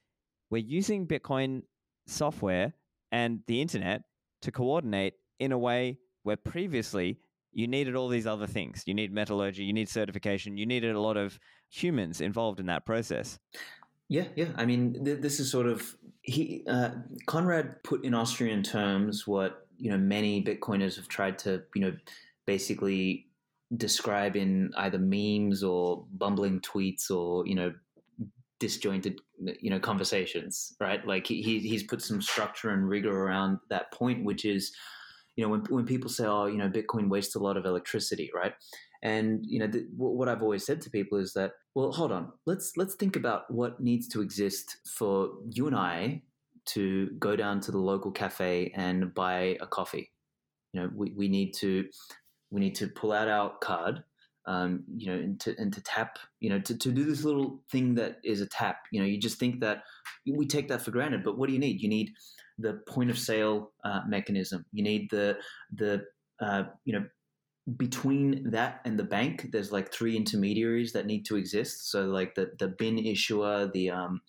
we're using bitcoin software and the internet to coordinate in a way where previously you needed all these other things. You need metallurgy, you need certification, you needed a lot of humans involved in that process. Yeah, yeah. I mean, th- this is sort of he uh, Konrad put in Austrian terms what you know many Bitcoiners have tried to you know basically describe in either memes or bumbling tweets or you know disjointed you know conversations, right? Like he he- he's put some structure and rigor around that point, which is you know when when people say oh you know Bitcoin wastes a lot of electricity, right? And you know what I've always said to people is that well hold on let's let's think about what needs to exist for you and I to go down to the local cafe and buy a coffee. You know we, we need to we need to pull out our card um, you know and to, and to tap you know to, to do this little thing that is a tap you know you just think that we take that for granted but what do you need you need the point of sale uh, mechanism. You need the the uh, you know between that and the bank there's like three intermediaries that need to exist. So like the the bin issuer the um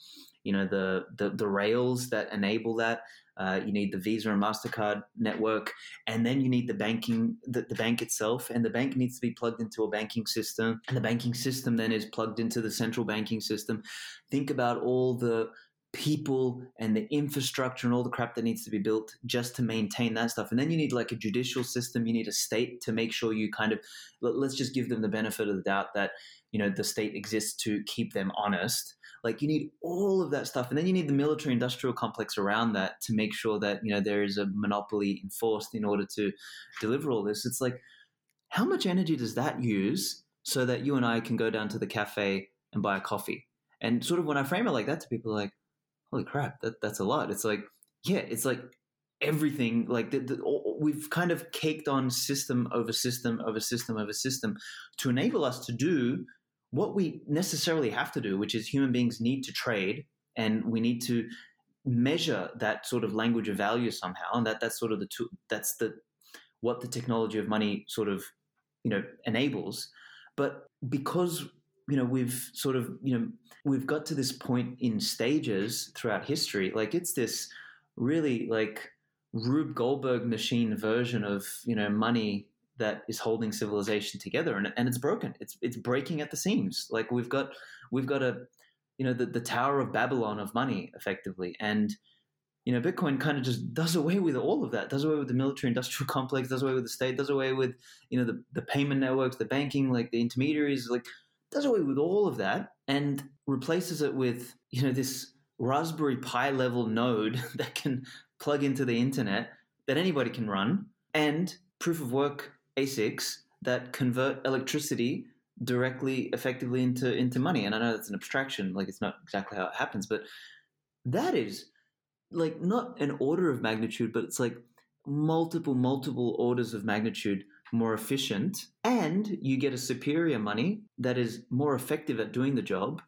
you know the the, the rails that enable that uh, you need the visa and mastercard network and then you need the banking the, the bank itself and the bank needs to be plugged into a banking system and the banking system then is plugged into the central banking system. Think about all the people and the infrastructure and all the crap that needs to be built just to maintain that stuff. And then you need like a judicial system, you need a state to make sure you kind of let- let's just give them the benefit of the doubt that you know the state exists to keep them honest. Like you need all of that stuff, and then you need the military industrial complex around that to make sure that you know there is a monopoly enforced in order to deliver all this. It's like how much energy does that use so that you and I can go down to the cafe and buy a coffee? And sort of when I frame it like that to people, like holy crap, that, that's a lot. It's like, yeah, it's like everything, like the, the, we've kind of caked on system over system over system over system to enable us to do what we necessarily have to do, which is human beings need to trade and we need to measure that sort of language of value somehow. And that that's sort of the tool, that's the, what the technology of money sort of, you know, enables. But because, you know, we've sort of, you know, we've got to this point in stages throughout history. Like it's this really like Rube Goldberg machine version of you know money that is holding civilization together, and and it's broken. It's it's breaking at the seams. Like we've got we've got a you know the the Tower of Babylon of money effectively, and you know Bitcoin kind of just does away with all of that. Does away with the military industrial complex. Does away with the state. Does away with you know the the payment networks, the banking, like the intermediaries, like does away with all of that and replaces it with you know this Raspberry Pi level node that can plug into the internet that anybody can run and proof of work ASICs that convert electricity directly effectively into into money. And I know that's an abstraction like it's not exactly how it happens but that is like not an order of magnitude but it's like multiple multiple orders of magnitude more efficient and you get a superior money that is more effective at doing the job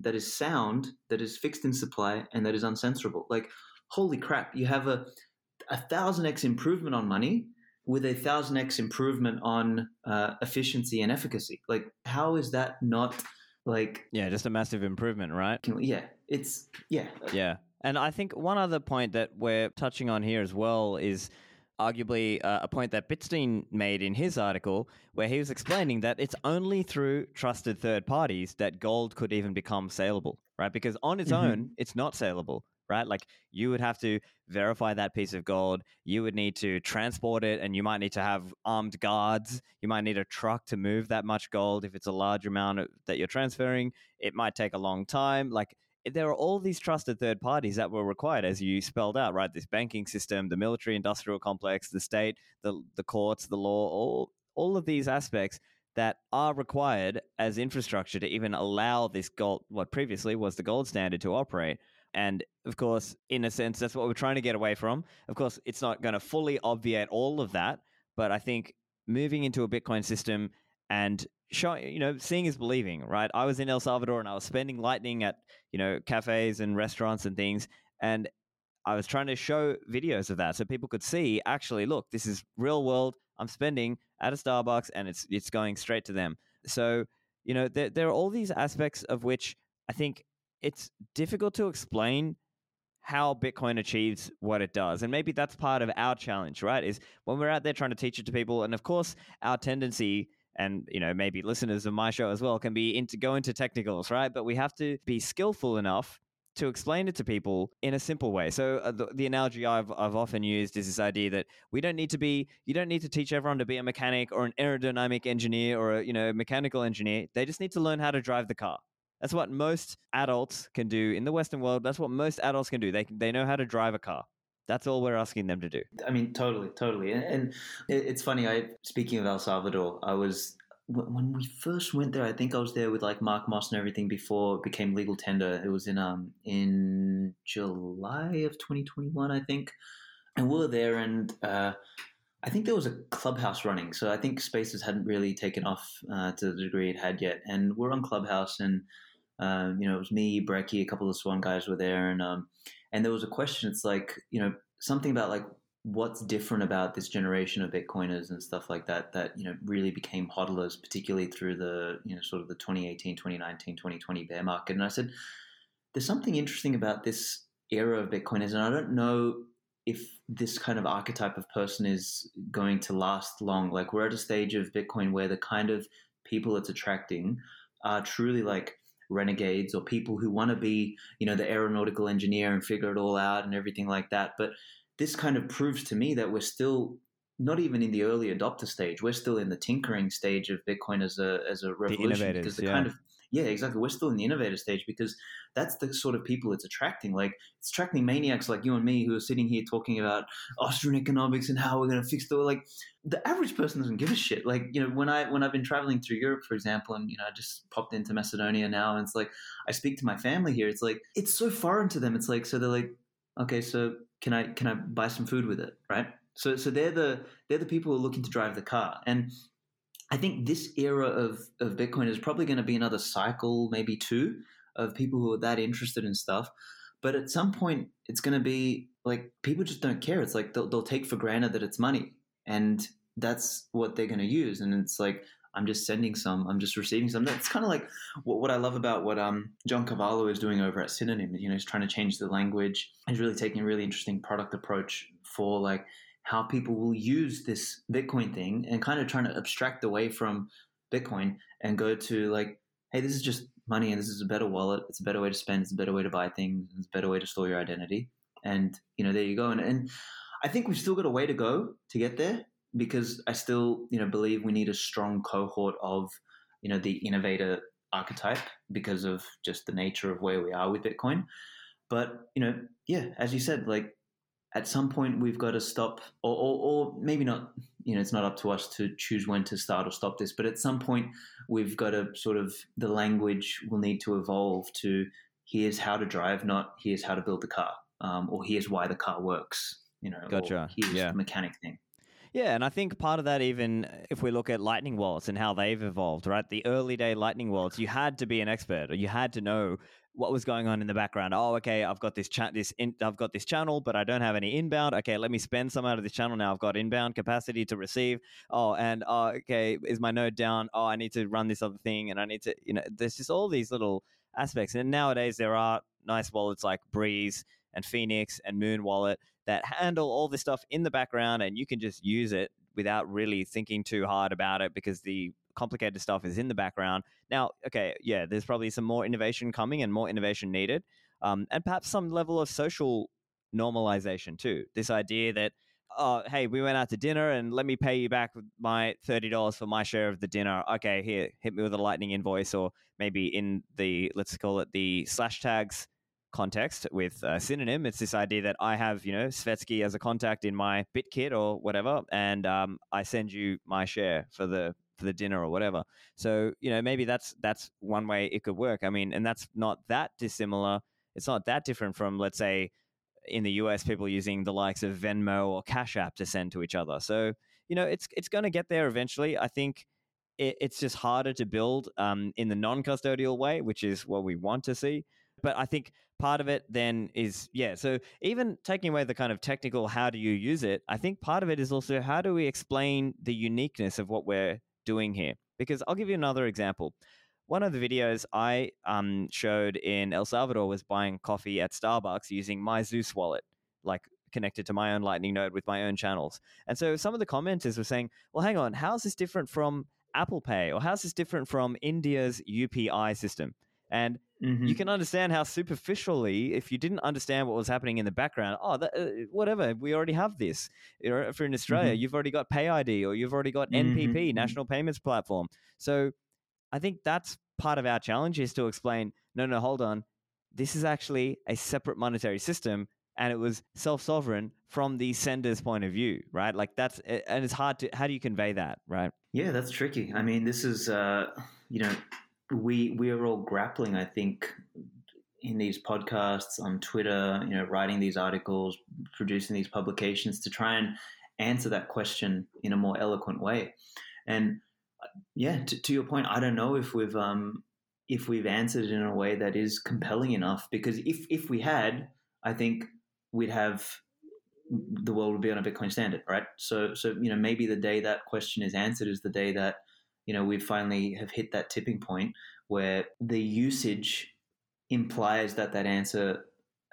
that is sound that is fixed in supply and that is uncensorable like holy crap you have a a thousand x improvement on money with a thousand x improvement on uh, efficiency and efficacy like how is that not like Yeah, just a massive improvement, right? can, yeah it's yeah Yeah. And I think one other point that we're touching on here as well is arguably uh, a point that Bitstein made in his article, where he was explaining that it's only through trusted third parties that gold could even become saleable, right? Because on its Mhm. own, it's not saleable. right? Like you would have to verify that piece of gold. You would need to transport it, and you might need to have armed guards. You might need a truck to move that much gold. If it's a large amount that you're transferring, it might take a long time. Like there are all these trusted third parties that were required, as you spelled out, right? This banking system, the military industrial complex, the state, the the courts, the law, all all of these aspects that are required as infrastructure to even allow this gold, what previously was the gold standard, to operate. And of course, in a sense, that's what we're trying to get away from. Of course, it's not going to fully obviate all of that, but I think moving into a Bitcoin system and showing, you know, seeing is believing, right? I was in El Salvador and I was spending lightning at, you know, cafes and restaurants and things. And I was trying to show videos of that so people could see actually, look, this is real world. I'm spending at a Starbucks and it's it's going straight to them. So, you know, there, there are all these aspects of which I think it's difficult to explain how Bitcoin achieves what it does. And maybe that's part of our challenge, right? Is when we're out there trying to teach it to people. And of course, our tendency and you know maybe listeners of my show as well can be into go into technicals right but we have to be skillful enough to explain it to people in a simple way. So uh, the, the, analogy I've I've often used is this idea that we don't need to be you don't need to teach everyone to be a mechanic or an aerodynamic engineer or a you know mechanical engineer. They just need to learn how to drive the car. That's what most adults can do in the Western world. That's what most adults can do. They they know how to drive a car. That's all we're asking them to do. I mean, totally, totally. And, and it's funny. I speaking of El Salvador, I was when we first went there, I think I was there with like Mark Moss and everything before it became legal tender. It was in um in July of 2021, I think, and we were there, and uh, I think there was a clubhouse running. So I think Spaces hadn't really taken off uh, to the degree it had yet, and we're on Clubhouse, and um, you know it was me, Brekkie, a couple of Swan guys were there, and um, and there was a question. It's like you know something about like what's different about this generation of Bitcoiners and stuff like that that you know really became hodlers, particularly through the you know sort of the 2018, 2019, 2020 bear market. And I said, there's something interesting about this era of Bitcoiners, and I don't know if this kind of archetype of person is going to last long. Like we're at a stage of Bitcoin where the kind of people it's attracting are truly like renegades or people who want to be, you know, the aeronautical engineer and figure it all out and everything like that. But this kind of proves to me that we're still not even in the early adopter stage. We're still in the tinkering stage of Bitcoin as a as a revolution the because the yeah. kind of yeah, exactly. We're still in the innovator stage because that's the sort of people it's attracting. Like it's attracting maniacs like you and me who are sitting here talking about Austrian economics and how we're going to fix the world. like. The average person doesn't give a shit. Like you know, when I when I've been traveling through Europe, for example, and you know, I just popped into Macedonia now, and it's like I speak to my family here. It's like it's so foreign to them. It's like so they're like, okay, so can I can I buy some food with it, right? So so they're the they're the people who are looking to drive the car, and I think this era of of Bitcoin is probably going to be another cycle, maybe two, of people who are that interested in stuff. But at some point, it's going to be like people just don't care. It's like they'll, they'll take for granted that it's money, and that's what they're going to use. And it's like I'm just sending some, I'm just receiving some. That's kind of like what, what I love about what um, John Carvalho is doing over at Synonym. You know, he's trying to change the language. He's really taking a really interesting product approach for like how people will use this Bitcoin thing and kind of trying to abstract away from Bitcoin and go to like, hey, this is just money and this is a better wallet. It's a better way to spend. It's a better way to buy things. It's a better way to store your identity. And, you know, there you go. And, and I think we've still got a way to go to get there because I still, you know, believe we need a strong cohort of, you know, the innovator archetype because of just the nature of where we are with Bitcoin. But, you know, yeah, as you said, like at some point we've got to stop or, or, or, maybe not you know it's not up to us to choose when to start or stop this but at some point we've got to sort of the language will need to evolve to here's how to drive not here's how to build the car um, or here's why the car works you know gotcha here's yeah. the mechanic thing yeah, and I think part of that, even if we look at Lightning wallets and how they've evolved, right? The early day Lightning wallets, you had to be an expert, or you had to know what was going on in the background. Oh, okay, I've got this chat, this in, I've got this channel, but I don't have any inbound. Okay, let me spend some out of this channel now. I've got inbound capacity to receive. Oh, and oh, okay, is my node down? Oh, I need to run this other thing, and I need to, you know, there's just all these little aspects. And nowadays there are nice wallets like Breeze and Phoenix and Muun Wallet that handle all this stuff in the background and you can just use it without really thinking too hard about it because the complicated stuff is in the background. Now, okay, yeah, there's probably some more innovation coming and more innovation needed. um, and perhaps some level of social normalization too. This idea that oh, hey, we went out to dinner and let me pay you back my $30 for my share of the dinner. Okay, here, hit me with a lightning invoice, or maybe in the, let's call it the slash tags context with a synonym. It's this idea that I have, you know, Svetski as a contact in my BitKit or whatever, and um, I send you my share for the for the dinner or whatever. So you know, maybe that's that's one way it could work. I mean, and that's not that dissimilar. It's not that different from, let's say, in the US, people using the likes of Venmo or Cash App to send to each other. So you know, it's it's going to get there eventually. I think it, it's just harder to build um, in the non-custodial way, which is what we want to see. But I think part of it then is yeah. So even taking away the kind of technical, how do you use it? I think part of it is also how do we explain the uniqueness of what we're doing here? Because I'll give you another example one of the videos I um, showed in El Salvador was buying coffee at Starbucks using my Zeus wallet, like connected to my own Lightning node with my own channels. And so some of the commenters were saying, well, hang on, how's this different from Apple Pay or how's this different from India's UPI system? And mm-hmm. you can understand how superficially, if you didn't understand what was happening in the background, oh, that, uh, whatever, we already have this. If you're in Australia, mm-hmm. you've already got PayID or you've already got NPP, mm-hmm. National Payments Platform. So I think that's part of our challenge is to explain no, no, hold on. This is actually a separate monetary system and it was self sovereign from the sender's point of view, right? Like that's, and it's hard to, how do you convey that, right? Yeah, that's tricky. I mean, this is, uh, you know, we, we are all grappling, I think, in these podcasts on Twitter, you know, writing these articles, producing these publications to try and answer that question in a more eloquent way. And yeah, to, to, your point, I don't know if we've um, if we've answered it in a way that is compelling enough. Because if if we had, I think we'd have the world would be on a Bitcoin standard, right? So so you know maybe the day that question is answered is the day that you know we finally have hit that tipping point where the usage implies that that answer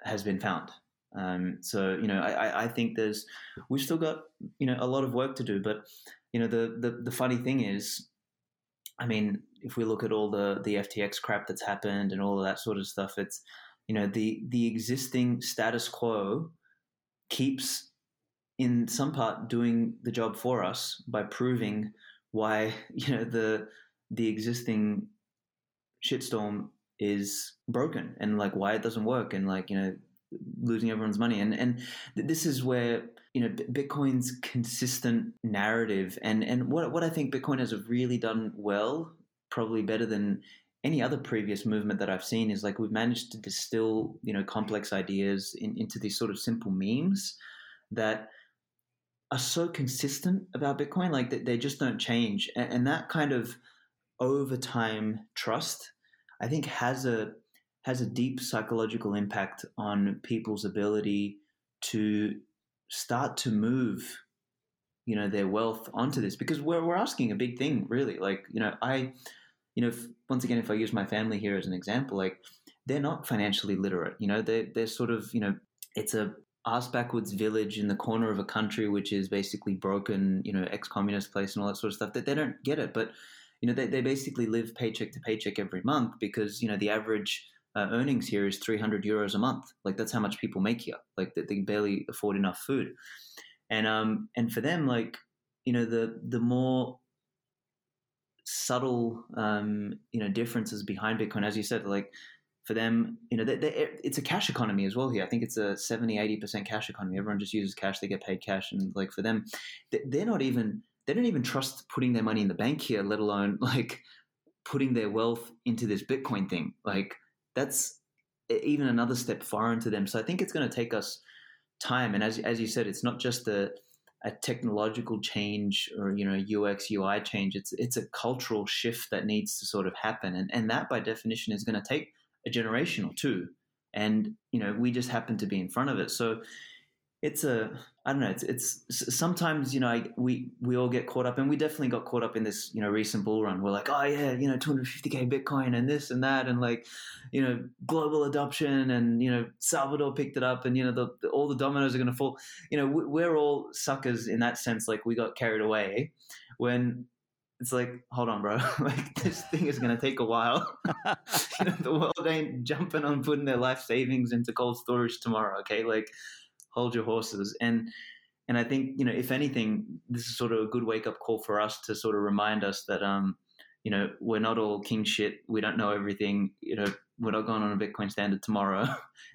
has been found. Um, so you know, I, I think there's we've still got you know a lot of work to do, but you know the, the the funny thing is i mean if we look at all the the ftx crap that's happened and all of that sort of stuff it's you know the the existing status quo keeps in some part doing the job for us by proving why you know the the existing shitstorm is broken and like why it doesn't work and like you know losing everyone's money. And and this is where you know bitcoin's consistent narrative and and what what i think bitcoin has really done well probably better than any other previous movement that i've seen is like we've managed to distill you know complex ideas in, into these sort of simple memes that are so consistent about bitcoin like they, they just don't change. And, that kind of over time trust i think has a has a deep psychological impact on people's ability to start to move you know their wealth onto this. Because we're, we're asking a big thing really. Like you know i you know if, once again if i use my family here as an example like they're not financially literate. You know they're, they're sort of you know it's a ass village in the corner of a country which is basically broken you know ex-communist place and all that sort of stuff that they don't get it but you know they, they basically live paycheck to paycheck every month because you know the average uh, earnings here is 300 euros a month. Like that's how much people make here. Like they, they barely afford enough food. And um and for them, like you know the the more subtle um you know differences behind Bitcoin, as you said, like for them, you know, they, they, it's a cash economy as well here. I think it's a 70, 80% cash economy. Everyone just uses cash, they get paid cash. And like for them, they're not even, they don't even trust putting their money in the bank here, let alone like putting their wealth into this Bitcoin thing. Like that's even another step foreign to them. So I think it's going to take us time. And as as you said, it's not just a a technological change or you know UX UI change. It's it's a cultural shift that needs to sort of happen, and and that by definition is going to take a generation or two. And you know we just happen to be in front of it. So it's a I don't know. It's it's sometimes you know we we all get caught up, and we definitely got caught up in this you know recent bull run. We're like, oh yeah, you know, 250k Bitcoin and this and that, and like, you know, global adoption, and you know, Salvador picked it up, and you know, the, the, all the dominoes are going to fall. You know, we're all suckers in that sense. Like we got carried away when it's like, hold on, bro. like this thing is gonna take a while. you know, the world ain't jumping on putting their life savings into cold storage tomorrow. Okay, like hold your horses. And and I think you know, if anything, this is sort of a good wake up call for us to sort of remind us that um, you know, we're not all king shit. We don't know everything. You know, we're not going on a Bitcoin standard tomorrow.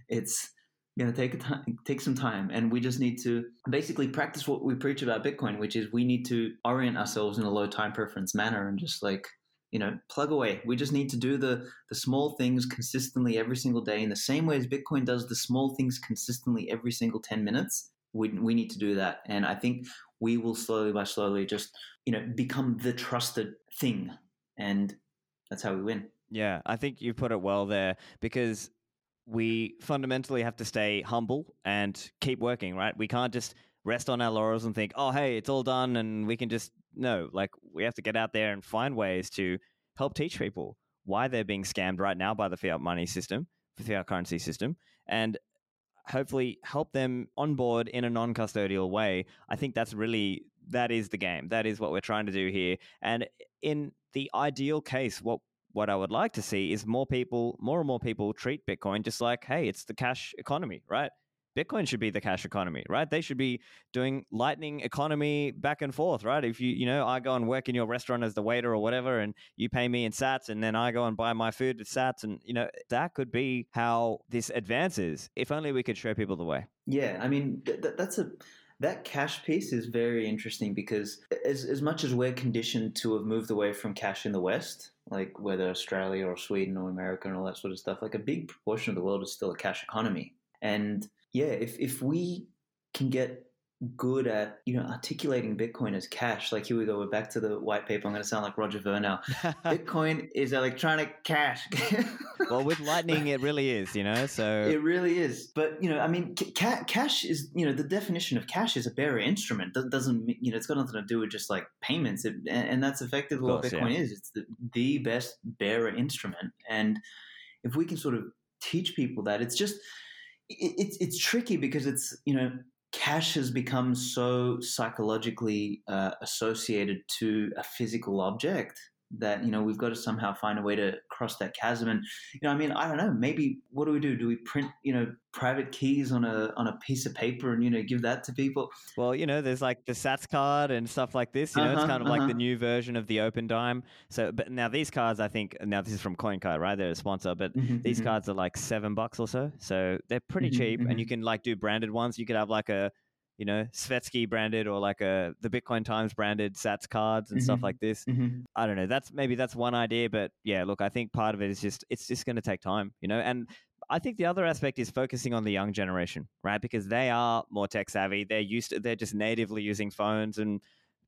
it's going to take a time, take some time, and we just need to basically practice what we preach about Bitcoin, which is we need to orient ourselves in a low time preference manner and just like you know plug away. We just need to do the the small things consistently every single day in the same way as Bitcoin does the small things consistently every single ten minutes. We we need to do that, and I think we will slowly by slowly just you know become the trusted thing, and that's how we win. Yeah, I think you put it well there because we fundamentally have to stay humble and keep working, right? We can't just rest on our laurels and think, oh, hey, it's all done and we can just. No, like we have to get out there and find ways to help teach people why they're being scammed right now by the fiat money system, the fiat currency system, and hopefully help them on board in a non custodial way. I think that's really. That is the game. That is what we're trying to do here. And in the ideal case, what what I would like to see is more people, more and more people treat Bitcoin just like, hey, it's the cash economy, right? Bitcoin should be the cash economy, right? They should be doing lightning economy back and forth, right? If you, you know, I go and work in your restaurant as the waiter or whatever, and you pay me in sats, and then I go and buy my food with sats, and, you know, that could be how this advances. If only we could show people the way. Yeah. I mean, th- that's a, that cash piece is very interesting because as, as much as we're conditioned to have moved away from cash in the West, like whether Australia or Sweden or America and all that sort of stuff, like a big proportion of the world is still a cash economy. And yeah, if, if we can get good at you know articulating Bitcoin as cash. Like here we go, we're back to the white paper. I'm going to sound like Roger Ver now. Bitcoin is electronic cash. well, with Lightning, it really is. You know, so it really is. But you know, I mean, ca- cash is you know the definition of cash is a bearer instrument. That doesn't you know it's got nothing to do with just like payments, it, and, and, that's effectively course, what Bitcoin yeah. is. It's the, the best bearer instrument, and if we can sort of teach people that, it's just it's it's tricky because it's you know cash has become so psychologically uh, associated to a physical object that you know we've got to somehow find a way to cross that chasm. And you know i mean i don't know maybe what do we do? Do we print you know private keys on a on a piece of paper and you know give that to people? Well you know there's like the Satscard and stuff like this you know uh-huh, it's kind of uh-huh. like the new version of the Opendime. So but now these cards i think now this is from Coinkite right? They're a sponsor but mm-hmm, these mm-hmm. cards are like seven bucks or so. So they're pretty mm-hmm, cheap and you mm-hmm. can like do branded ones. You could have like a you know, Svetski branded or like a the Bitcoin Times branded Satscards and mm-hmm. stuff like this. Mm-hmm. I don't know. That's maybe that's one idea, but yeah, look, I think part of it is just it's just going to take time, you know. And I think the other aspect is focusing on the young generation, right? Because they are more tech savvy. They're used to they're just natively using phones and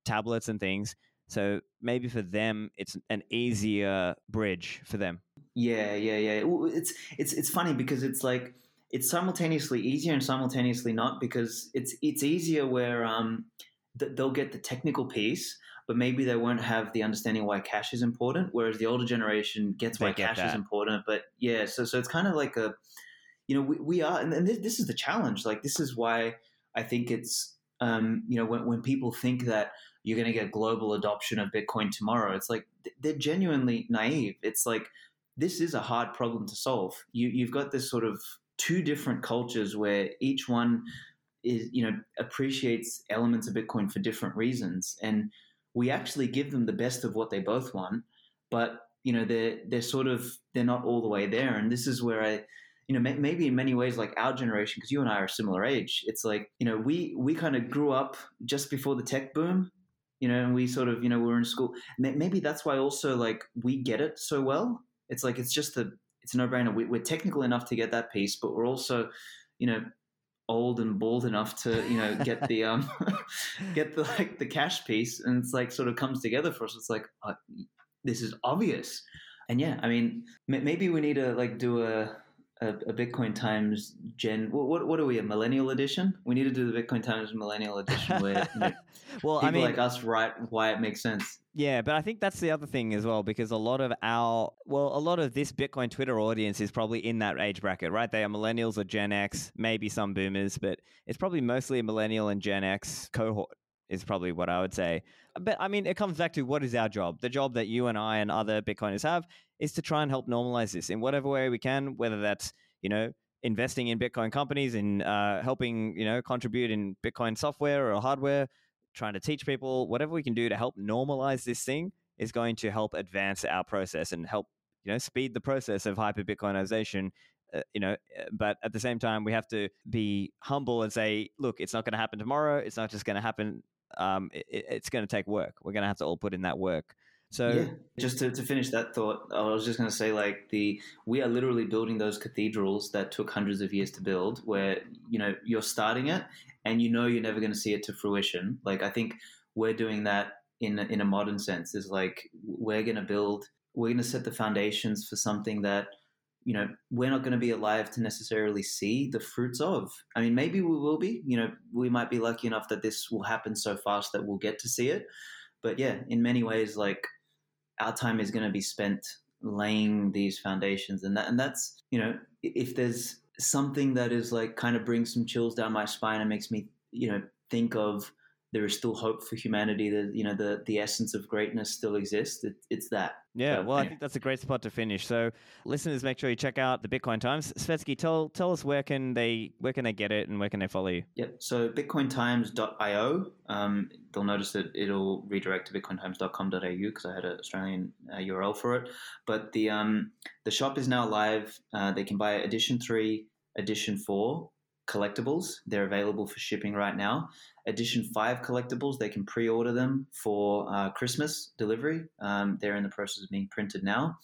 tablets and things. So maybe for them, it's an easier bridge for them. Yeah, yeah, yeah. It's it's it's funny because it's like it's simultaneously easier and simultaneously not because it's it's easier where um, th- they'll get the technical piece, but maybe they won't have the understanding why cash is important. Whereas the older generation gets they why get cash that. is important. But yeah, so so it's kind of like a, you know, we, we are, and, and this, this is the challenge. Like this is why I think it's, um, you know, when when people think that you're going to get global adoption of Bitcoin tomorrow, it's like they're genuinely naive. It's like this is a hard problem to solve. You you've got this sort of two different cultures where each one is you know appreciates elements of Bitcoin for different reasons, and we actually give them the best of what they both want, but you know they're they're sort of they're not all the way there, and this is where I you know maybe in many ways like our generation because you and I are similar age it's like you know we we kind of grew up just before the tech boom you know and we sort of you know we were in school. Maybe that's why also like we get it so well. It's like it's just a it's a no-brainer. We, we're technical enough to get that piece, but we're also, you know, old and bald enough to you know get the um get the like the cash piece and it's like sort of comes together for us it's like uh, this is obvious and yeah i mean m- maybe we need to like do a a, a, Bitcoin Times Gen. What, what, what are we? A millennial edition? We need to do the Bitcoin Times millennial edition where you know, well, people I mean, like us write why it makes sense. Yeah, but I think that's the other thing as well because a lot of our well, a lot of this Bitcoin Twitter audience is probably in that age bracket, right? They are millennials or Gen X, maybe some boomers, but it's probably mostly a millennial and Gen X cohort is probably what I would say. But I mean, it comes back to what is our job? The job that you and I and other Bitcoiners have is to try and help normalize this in whatever way we can, whether that's, you know, investing in Bitcoin companies and uh, helping, you know, contribute in Bitcoin software or hardware, trying to teach people, whatever we can do to help normalize this thing is going to help advance our process and help, you know, speed the process of hyper Bitcoinization. Uh, you know, uh, but at the same time, we have to be humble and say, look, it's not going to happen tomorrow. It's not just going to happen. Um, it, it's going to take work. We're going to have to all put in that work. So yeah, just to, to finish that thought, I was just going to say like the we are literally building those cathedrals that took hundreds of years to build, where you know you're starting it and you know you're never going to see it to fruition. Like I think we're doing that in in a modern sense. Is like we're going to build, we're going to set the foundations for something that you know we're not going to be alive to necessarily see the fruits of. I mean, maybe we will be. You know, we might be lucky enough that this will happen so fast that we'll get to see it. But yeah, in many ways, like our time is going to be spent laying these foundations. And that and that's you know if there's something that is like kind of brings some chills down my spine and makes me you know think of there is still hope for humanity. That you know the the essence of greatness still exists. It, it's that. Yeah, well, I think that's a great spot to finish. So, listeners, make sure you check out the Bitcoin Times. Svetski, tell tell us where can they where can they get it and where can they follow you? Yep. So bitcointimes.io. Um, they'll notice that it'll redirect to bitcointimes.com.au because I had an Australian uh, URL for it. But the um the shop is now live. Uh, they can buy edition three, edition four collectibles. They're available for shipping right now. Edition 5 collectibles, they can pre order them for uh, Christmas delivery. Um, they're in the process of being printed now.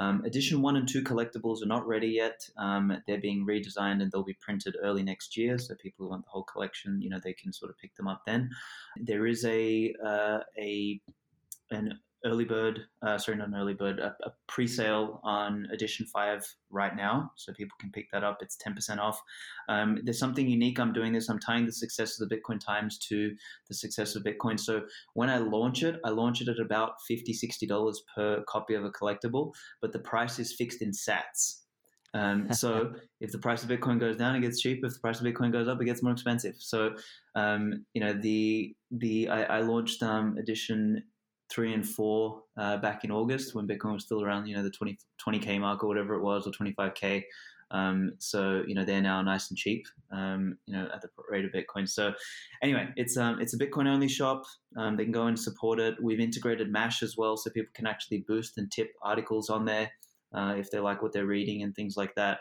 Um, edition 1 and 2 collectibles are not ready yet. Um, they're being redesigned and they'll be printed early next year. So people who want the whole collection, you know, they can sort of pick them up then. There is a, uh, a an early bird, uh, sorry, not an early bird, a, a pre sale on edition five right now. So people can pick that up. It's 10% off. Um, there's something unique. I'm doing this. I'm tying the success of the Bitcoin Times to the success of Bitcoin. So when I launch it, I launch it at about $50, $60 per copy of a collectible, but the price is fixed in sats. Um, so if the price of Bitcoin goes down, it gets cheap. If the price of Bitcoin goes up, it gets more expensive. So um, you know the the I, I launched um, edition three and four uh, back in August when Bitcoin was still around, you know, the 20, 20K mark or whatever it was, or 25K. Um, so, you know, they're now nice and cheap, um, you know, at the rate of Bitcoin. So anyway, it's, um, it's a Bitcoin only shop. Um, they can go and support it. We've integrated Mash as well. So people can actually boost and tip articles on there uh, if they like what they're reading and things like that.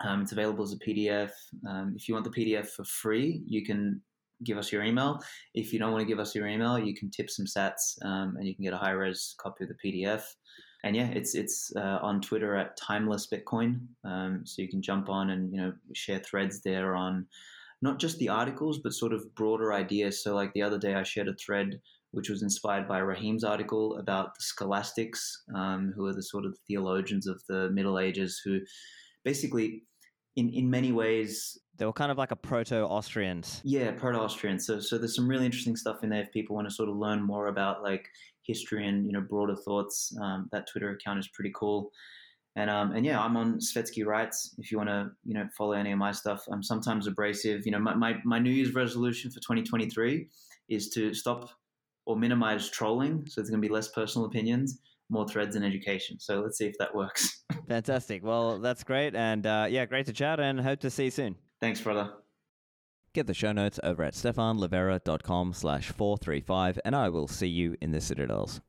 Um, it's available as a PDF. Um, if you want the PDF for free, you can give us your email. If you don't want to give us your email, you can tip some sats um, and you can get a high res copy of the PDF. And yeah, it's it's uh, on Twitter at Timeless Bitcoin, um, so you can jump on and you know share threads there on not just the articles, but sort of broader ideas. So like the other day, I shared a thread which was inspired by Rahim's article about the scholastics, um, who are the sort of theologians of the Middle Ages, who basically in, in many ways they were kind of like a proto Austrians. Yeah, proto Austrians. So so there's some really interesting stuff in there if people want to sort of learn more about like history and you know broader thoughts. Um, that Twitter account is pretty cool. And um, and yeah, I'm on Svetski Writes. If you want to, you know, follow any of my stuff, I'm sometimes abrasive. You know, my, my, my New Year's resolution for 2023 is to stop or minimize trolling. So it's going to be less personal opinions more threads in education. So let's see if that works. Fantastic. Well, that's great. And uh, yeah, great to chat and hope to see you soon. Thanks, brother. Get the show notes over at stephanlivera.com slash 435 and I will see you in the Citadels.